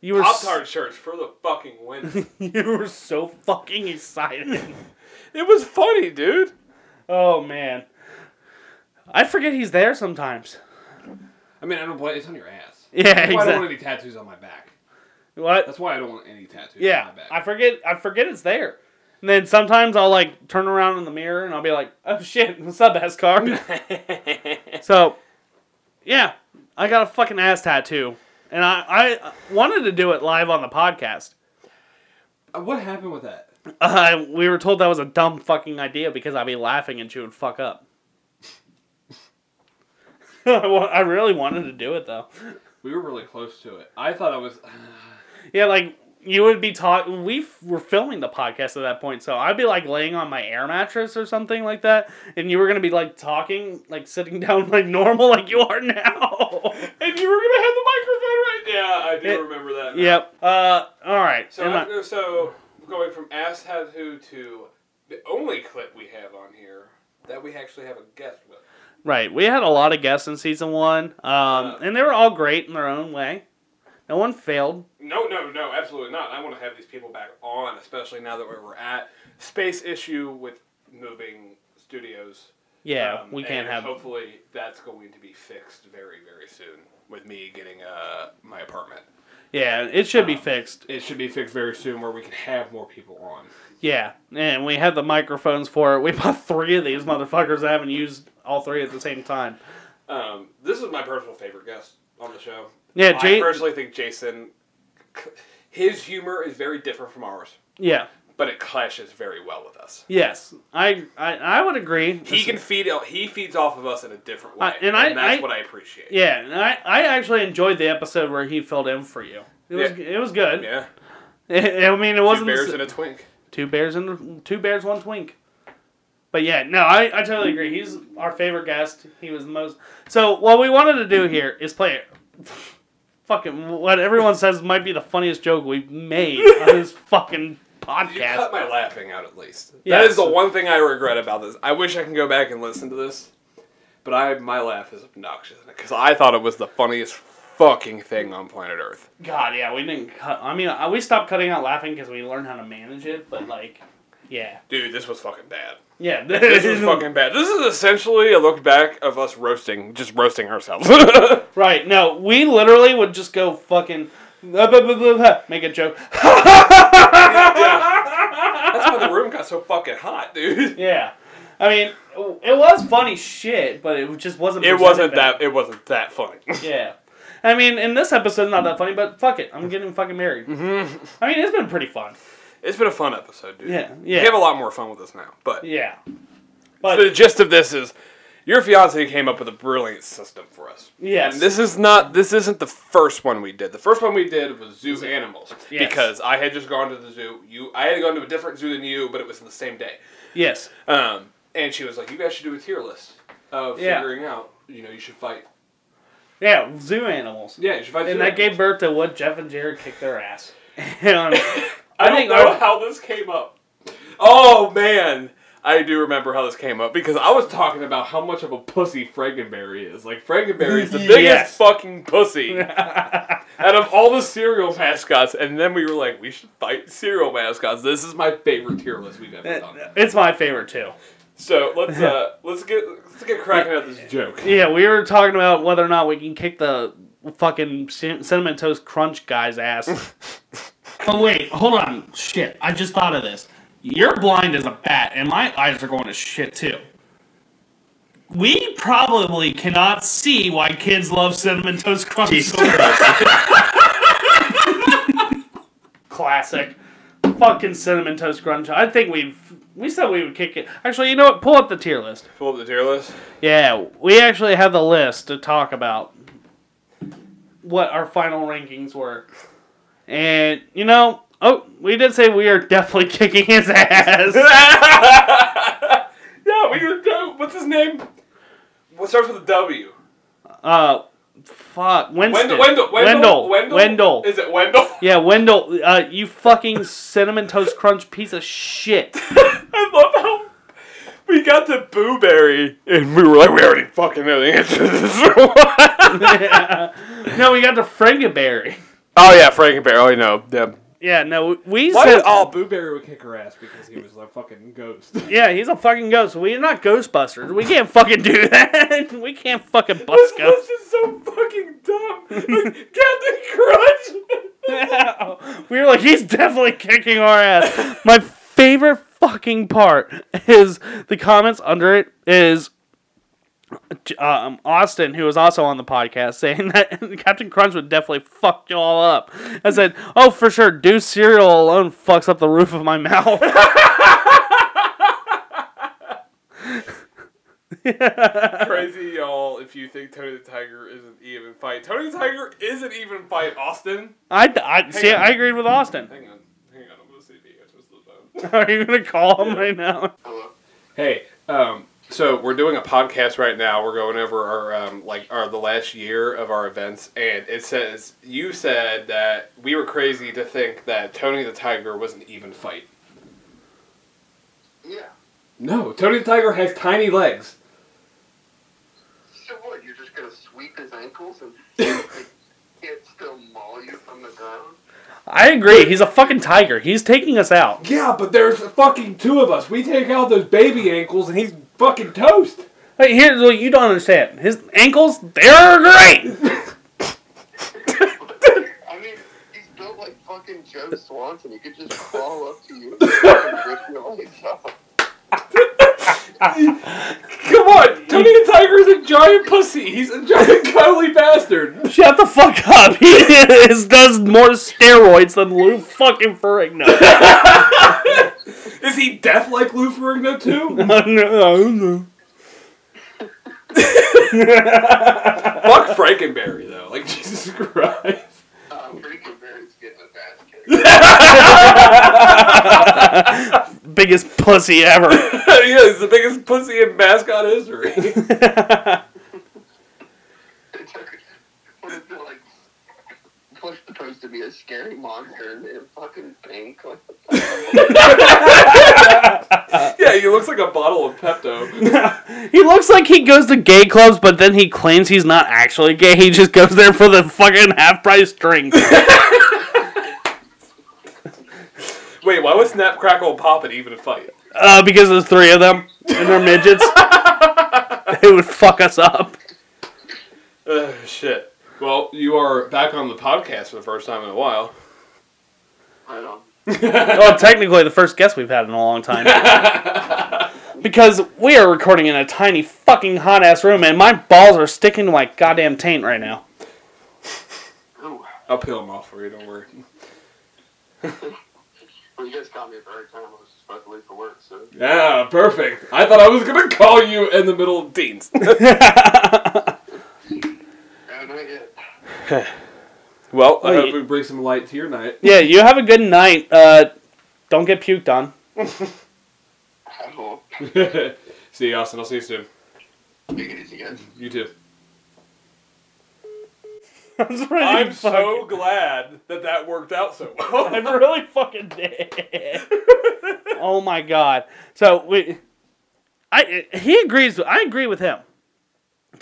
Speaker 1: You were
Speaker 2: Pop Tart shirts for the fucking win.
Speaker 1: you were so fucking excited.
Speaker 2: it was funny, dude.
Speaker 1: oh man. I forget he's there sometimes.
Speaker 8: I mean, I don't blame. It's on your ass.
Speaker 1: Yeah,
Speaker 8: That's why I don't want any tattoos on my back.
Speaker 1: What?
Speaker 8: That's why I don't want any tattoos on
Speaker 1: Yeah,
Speaker 8: my back.
Speaker 1: I forget. I forget it's there. And then sometimes I'll like turn around in the mirror and I'll be like, "Oh shit, what's up, S card?" so, yeah, I got a fucking ass tattoo, and I I wanted to do it live on the podcast.
Speaker 8: Uh, what happened with that?
Speaker 1: Uh, we were told that was a dumb fucking idea because I'd be laughing and she would fuck up. I really wanted to do it though.
Speaker 8: We were really close to it. I thought I was.
Speaker 1: Yeah, like you would be talking. We f- were filming the podcast at that point, so I'd be like laying on my air mattress or something like that, and you were gonna be like talking, like sitting down like normal, like you are now.
Speaker 2: And you were gonna have the microphone right. Yeah, I do
Speaker 1: It-
Speaker 2: remember that. now.
Speaker 1: yep. Uh. All right.
Speaker 2: So,
Speaker 1: I-
Speaker 2: so going from ass tattoo to the only clip we have on here that we actually have a guest with.
Speaker 1: Right. We had a lot of guests in season one, um, and they were all great in their own way. No one failed.
Speaker 2: No, no, no, absolutely not. I want to have these people back on, especially now that we're at space issue with moving studios.
Speaker 1: Yeah,
Speaker 2: Um,
Speaker 1: we can't have.
Speaker 2: Hopefully, that's going to be fixed very, very soon with me getting uh, my apartment.
Speaker 1: Yeah, it should be
Speaker 2: Um,
Speaker 1: fixed.
Speaker 2: It should be fixed very soon where we can have more people on.
Speaker 1: Yeah, and we have the microphones for it. We bought three of these motherfuckers. I haven't used all three at the same time.
Speaker 2: Um, this is my personal favorite guest on the show.
Speaker 1: Yeah, Jay.
Speaker 2: I personally think Jason, his humor is very different from ours,
Speaker 1: yeah.
Speaker 2: But it clashes very well with us.
Speaker 1: Yes, I I, I would agree.
Speaker 2: He can feed he feeds off of us in a different way,
Speaker 1: Uh, and I-
Speaker 2: that's
Speaker 1: I-
Speaker 2: what I appreciate.
Speaker 1: Yeah, and I, I actually enjoyed the episode where he filled in for you. It was
Speaker 2: Yeah.
Speaker 1: it was good.
Speaker 2: Yeah,
Speaker 1: I mean, it
Speaker 2: two
Speaker 1: wasn't the
Speaker 2: bears and a twink.
Speaker 1: two bears and two bears one twink. But yeah, no, I, I totally agree. He's our favorite guest. He was the most. So what we wanted to do here is play it. Fucking what everyone says might be the funniest joke we've made on this fucking
Speaker 2: You cut my laughing out at least. That
Speaker 1: Yes.
Speaker 2: is the one thing I regret about this. I wish I can go back and listen to this, but I my laugh is obnoxious because I thought it was the funniest fucking thing on planet Earth.
Speaker 1: God, yeah, we didn't cut. I mean, uh, we stopped cutting out laughing because we learned how to manage it. But like, yeah,
Speaker 2: Dude, this was fucking bad.
Speaker 1: yeah,
Speaker 2: This is fucking bad. This is essentially a look back of us roasting, just roasting ourselves.
Speaker 1: Right. No, we literally would just go fucking blah, blah, blah, blah, blah, make a joke.
Speaker 2: That's why the room got so fucking hot, dude.
Speaker 1: Yeah. I mean, it was funny shit, but it just wasn't.
Speaker 2: It wasn't that. It wasn't that funny.
Speaker 1: Yeah. I mean, in this episode, not that funny, but fuck it, I'm getting fucking married.
Speaker 2: Mm-hmm.
Speaker 1: I mean, it's been pretty fun.
Speaker 2: It's been a fun episode, dude.
Speaker 1: Yeah, yeah.
Speaker 2: We have a lot more fun with this now. But
Speaker 1: Yeah. But the
Speaker 2: gist of this is, your fiance came up with a brilliant system for us.
Speaker 1: yes,
Speaker 2: And this is not. This isn't the first one we did. The first one we did was zoo animals
Speaker 1: Yes.
Speaker 2: because I had just gone to the zoo. You, I had gone to a different zoo than you, but it was in the same day.
Speaker 1: yes,
Speaker 2: Um, and she was like, "You guys should do a tier list of
Speaker 1: Yeah.
Speaker 2: figuring out. You know, you should fight.
Speaker 1: yeah, zoo animals.
Speaker 2: Yeah, you should fight.
Speaker 1: And that gave birth to what Jeff and Jared kicked their ass. And
Speaker 2: I,
Speaker 1: I think
Speaker 2: don't know
Speaker 1: our-
Speaker 2: how this came up. Oh man, I do remember how this came up because I was talking about how much of a pussy Frankenberry is. Like Frankenberry is the biggest
Speaker 1: Yes.
Speaker 2: fucking pussy out of all the cereal mascots. And then we were like, we should fight cereal mascots. This is my favorite tier list we've ever done.
Speaker 1: It's my favorite too.
Speaker 2: So let's uh let's get let's get cracking at this joke.
Speaker 1: Yeah, we were talking about whether or not we can kick the fucking cinnamon toast crunch guy's ass.
Speaker 4: Oh wait, hold on. Shit, I just thought of this. You're blind as a bat, and my eyes are going to shit too. We probably cannot see why kids love cinnamon toast crunch so much.
Speaker 1: Classic. Fucking cinnamon toast crunch. I think we've we said we would kick it. Actually, you know what? Pull up the tier list.
Speaker 2: Pull up the tier list.
Speaker 1: Yeah, we actually have the list to talk about what our final rankings were. And you know, oh, we did say we are definitely kicking his ass.
Speaker 2: Yeah, we were what's his name? What starts with a W?
Speaker 1: Uh, fuck, Winston.
Speaker 2: Wendell, Wendell,
Speaker 1: Wendell,
Speaker 2: Wendell,
Speaker 1: Wendell.
Speaker 2: Is it Wendell?
Speaker 1: Yeah, Wendell. Uh, you fucking cinnamon toast crunch piece of shit.
Speaker 2: I love how we got to Booberry and we were like, we already fucking know the answer to this.
Speaker 1: no, we got the Frankenberry.
Speaker 2: oh yeah, Frankenberry. Oh, I know. Yeah.
Speaker 1: Yeah, no, we
Speaker 2: Why
Speaker 1: said.
Speaker 2: oh, Booberry would kick her ass because he was a fucking ghost.
Speaker 1: Yeah, he's a fucking ghost. We're not Ghostbusters. We can't fucking do that. we can't fucking bust ghosts.
Speaker 2: this
Speaker 1: ghosts.
Speaker 2: is so fucking dumb. Like, Captain Crunch.
Speaker 1: we were like, he's definitely kicking our ass. My favorite fucking part is the comments under it is um, Austin, who was also on the podcast, saying that Captain Crunch would definitely fuck you all up. I said, "Oh, for sure, do cereal alone fucks up the roof of my mouth."
Speaker 2: Crazy y'all if you think Tony the Tiger isn't even fight. Tony the Tiger isn't even fight Austin.
Speaker 1: I, I see.
Speaker 2: on.
Speaker 1: I agreed with Austin.
Speaker 2: Hang on. Hang on. I'm going to see if he answers the phone.
Speaker 1: Are you gonna call him right now? Hello.
Speaker 2: Hey, um, so we're doing a podcast right now. We're going over our um, like our the last year of our events, and it says you said that we were crazy to think that Tony the Tiger was an even fight.
Speaker 9: Yeah.
Speaker 2: No, Tony the Tiger has tiny legs.
Speaker 9: So what? You're just gonna sweep his ankles and like, can't still maul you from the ground?
Speaker 1: I agree. He's a fucking tiger. He's taking us out.
Speaker 2: Yeah, but there's fucking two of us. We take out those baby ankles, and he's fucking toast.
Speaker 1: Hey, here's what you don't understand. His ankles, they're great.
Speaker 9: I mean, he's built like fucking Joe Swanson. He could just crawl up to you and fucking rip your legs off.
Speaker 2: Come on, Tony the Tiger is a giant pussy. He's a giant cuddly bastard.
Speaker 1: Shut the fuck up. He is, does more steroids than Lou fucking Ferrigno.
Speaker 2: Is he deaf like Lou Ferrigno too?
Speaker 1: no, no.
Speaker 2: Fuck Frankenberry though. Like Jesus Christ.
Speaker 9: Uh, Freaking Barrett's getting a basket.
Speaker 1: Biggest pussy ever.
Speaker 2: yeah, he's the biggest pussy in mascot history.
Speaker 9: What if they're like was supposed to be a scary monster and in fucking pink? Like,
Speaker 2: yeah, he looks like a bottle of Pepto.
Speaker 1: He looks like he goes to gay clubs, but then he claims he's not actually gay. He just goes there for the fucking half price drinks.
Speaker 2: Wait, why would Snap Crackle and Pop it even fight?
Speaker 1: Uh, because there's three of them and they're midgets. they would fuck us up.
Speaker 2: Uh, shit. Well, you are back on the podcast for the first time in a while.
Speaker 9: right on.
Speaker 1: Well, technically, the first guest we've had in a long time. because we are recording in a tiny fucking hot ass room, and my balls are sticking to my goddamn taint right now.
Speaker 9: Ooh.
Speaker 2: I'll peel them off for you, don't worry.
Speaker 9: Well, you guys caught me at the right time. I was supposed to leave for work, so.
Speaker 2: Yeah, perfect. I thought I was gonna call you in the middle of teens.
Speaker 9: Yeah, yet.
Speaker 2: well, I hope we bring some light to your night.
Speaker 1: Yeah, you have a good night. Uh, don't get puked on.
Speaker 9: I will.
Speaker 2: see you, Austin. I'll see you soon.
Speaker 9: Take it easy, guys.
Speaker 2: You too.
Speaker 1: I'm, really
Speaker 2: I'm so glad that that worked out so well.
Speaker 1: I'm really fucking dead. oh my god. So we I he agrees. I agree with him.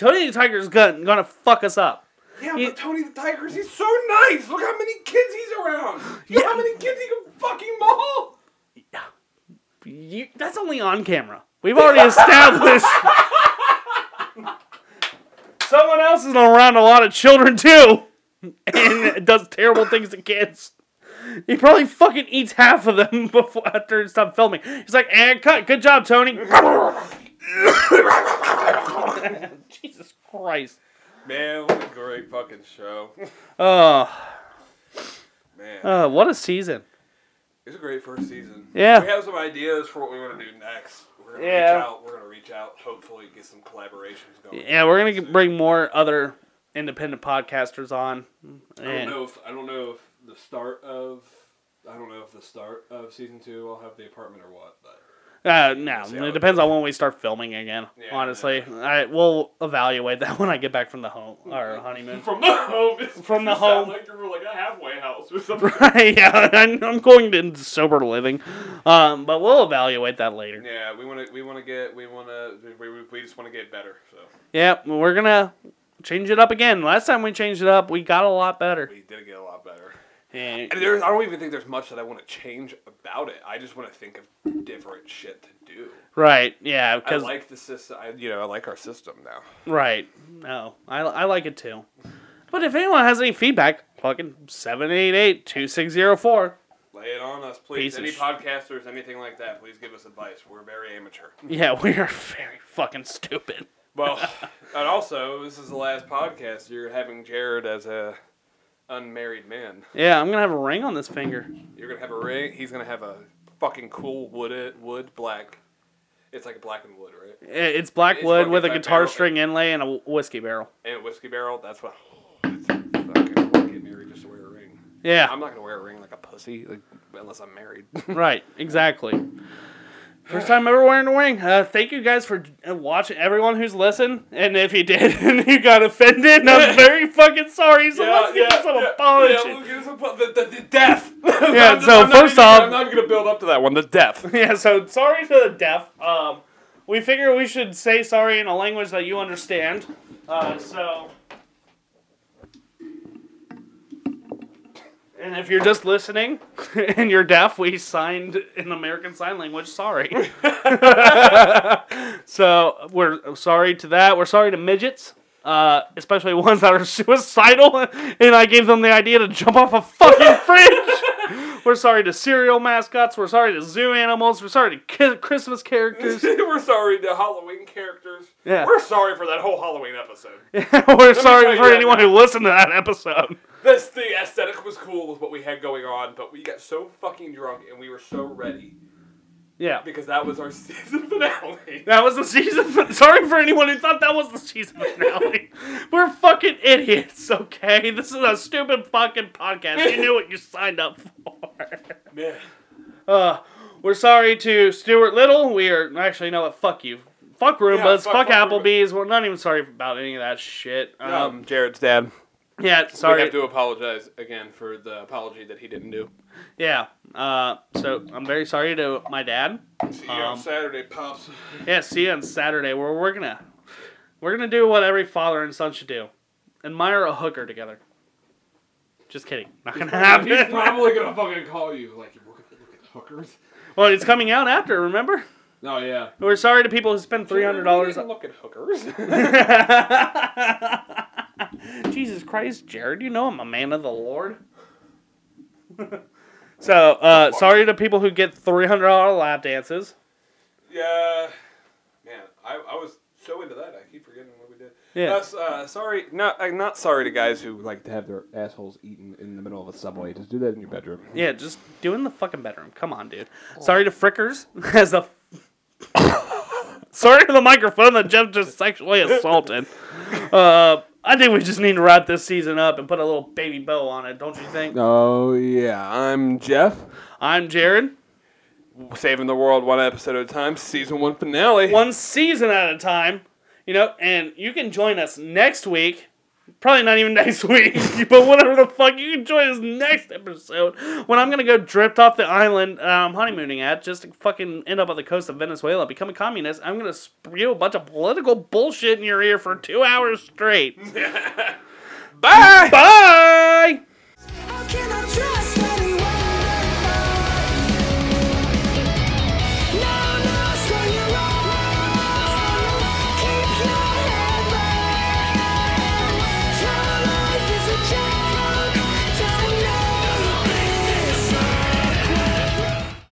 Speaker 1: Tony the Tiger's gonna gonna fuck us up.
Speaker 2: Yeah,
Speaker 1: He-
Speaker 2: but Tony the Tigers, he's so nice. Look how many kids he's around. You know
Speaker 1: Yeah.
Speaker 2: how many kids he can fucking maul?
Speaker 1: You, that's only on camera. We've already established. Someone else is around a lot of children too, and does terrible things to kids. He probably fucking eats half of them before after he done filming. He's like, "And cut. Good job, Tony." Jesus Christ.
Speaker 2: Man, what a great fucking show.
Speaker 1: Oh,
Speaker 2: Man,
Speaker 1: uh, what a season.
Speaker 2: it's a great first season.
Speaker 1: Yeah.
Speaker 2: We have some ideas for what we want to do next. We're gonna
Speaker 1: Yeah.
Speaker 2: reach out. We're gonna reach out. Hopefully, get some collaborations going.
Speaker 1: Yeah, we're gonna bring more other independent podcasters on.
Speaker 2: I don't know if I don't know if the start of I don't know if the start of season two will have the apartment or what, but
Speaker 1: Uh, no, it depends on when we start filming again.
Speaker 2: Yeah,
Speaker 1: honestly, I we'll evaluate that when I get back from the home or honeymoon.
Speaker 2: from the home,
Speaker 1: From the home.
Speaker 2: like you're like a halfway house or something. right.
Speaker 1: yeah, I'm, going to sober living, um, but we'll evaluate that later.
Speaker 2: yeah, we want to we want to get we want to we, we, we just want to get better. So
Speaker 1: Yeah, we're gonna change it up again. Last time we changed it up, we got a lot better.
Speaker 2: we did get a lot better.
Speaker 1: And,
Speaker 2: And there's, I don't even think there's much that I want to change about it. I just want to think of different shit to do.
Speaker 1: right, yeah,
Speaker 2: I
Speaker 1: because
Speaker 2: like the system. I, you know, I like our system now.
Speaker 1: right, no, I I like it too. But if anyone has any feedback, fucking 788-2604.
Speaker 2: Lay it on us, please.
Speaker 1: Piece
Speaker 2: Any
Speaker 1: sh-
Speaker 2: podcasters, anything like that, please give us advice. We're very amateur.
Speaker 1: Yeah, we are very fucking stupid.
Speaker 2: Well, and also, this is the last podcast. You're having Jared as a unmarried man.
Speaker 1: Yeah, I'm gonna have a ring on this finger.
Speaker 2: You're gonna have a ring. He's gonna have a fucking cool wood wood black. It's like a black and wood, right?
Speaker 1: It's black
Speaker 2: It's
Speaker 1: wood with a guitar string inlay and a whiskey barrel.
Speaker 2: And a whiskey barrel. That's what. It's fucking I wanna get married just to wear a ring.
Speaker 1: Yeah,
Speaker 2: I'm not gonna wear a ring like a pussy, like, unless I'm married.
Speaker 1: right, exactly. First time ever wearing a ring. Uh, thank you guys for uh, watching. Everyone who's listened, and if you did and you got offended, I'm very fucking sorry. So let's get some apology.
Speaker 2: Yeah, we'll get some, the, the, the death.
Speaker 1: Yeah,
Speaker 2: I'm-
Speaker 1: so
Speaker 2: I'm
Speaker 1: first
Speaker 2: even-
Speaker 1: off-
Speaker 2: I'm not gonna build up to that one. The death.
Speaker 1: Yeah, so sorry to the deaf. Um, we figure we should say sorry in a language that you understand. Uh, so. And if you're just listening and you're deaf, we signed in American Sign Language sorry. so we're sorry to that. We're sorry to midgets, uh, especially ones that are suicidal. And I gave them the idea to jump off a fucking fridge. We're sorry to cereal mascots. We're sorry to zoo animals. We're sorry to ki- Christmas characters.
Speaker 2: We're sorry to Halloween characters.
Speaker 1: Yeah.
Speaker 2: We're sorry for that whole Halloween episode.
Speaker 1: We're sorry for anyone
Speaker 2: now.
Speaker 1: who listened to that episode.
Speaker 2: This the aesthetic was cool with what we had going on, but we got so fucking drunk and we were so ready
Speaker 1: Yeah.
Speaker 2: because that was our season finale.
Speaker 1: That was the season. fin- Sorry for anyone who thought that was the season finale. We're fucking idiots, okay? This is a stupid fucking podcast. You knew what you signed up for.
Speaker 2: Man.
Speaker 1: Uh, we're sorry to Stuart Little. We are actually no, what? Fuck you. Fuck Roombas.
Speaker 2: fuck-
Speaker 1: fuck,
Speaker 2: fuck Roomba.
Speaker 1: Applebee's. We're not even sorry about any of that shit. Um,
Speaker 2: Um, Jared's dad.
Speaker 1: yeah,
Speaker 2: We
Speaker 1: sorry.
Speaker 2: have to apologize again for the apology that he didn't do.
Speaker 1: Yeah. Uh, so I'm very sorry to my dad.
Speaker 2: See you
Speaker 1: Um,
Speaker 2: on Saturday, pops.
Speaker 1: Yeah, see you on Saturday. Where we're gonna we're gonna do what every father and son should do: admire a hooker together. Just kidding. Not gonna happen.
Speaker 2: He's
Speaker 1: happen.
Speaker 2: probably gonna fucking call you like you're looking look at hookers.
Speaker 1: well, it's coming out after. Remember?
Speaker 2: Oh yeah.
Speaker 1: We're sorry to people who spend three hundred dollars.
Speaker 2: Look at hookers.
Speaker 1: Jesus Christ, Jared! You know I'm a man of the Lord. So, uh, sorry to people who get three hundred dollar lap dances.
Speaker 2: yeah. Man, I, I was so into that. I keep forgetting what we did.
Speaker 1: Yeah.
Speaker 2: Uh, uh, sorry, not uh, not sorry to guys who like to have their assholes eaten in the middle of a subway. Just do that in your bedroom.
Speaker 1: Yeah, just do it in the fucking bedroom. Come on, dude. Sorry to Frickers as a. Sorry to the microphone that Jeff just sexually assaulted. Uh, I think we just need to wrap this season up and put a little baby bow on it, don't you think?
Speaker 2: Oh yeah, I'm Jeff.
Speaker 1: I'm Jared.
Speaker 2: Saving the world one episode at a time. Season one finale.
Speaker 1: One season at a time, you know, and you can join us next week Probably not even next week, but whatever the fuck. You can join us next episode when I'm gonna go drift off the island um, honeymooning at just to fucking end up on the coast of Venezuela, become a communist. I'm gonna spew a bunch of political bullshit in your ear for two hours straight.
Speaker 2: Bye.
Speaker 1: Bye.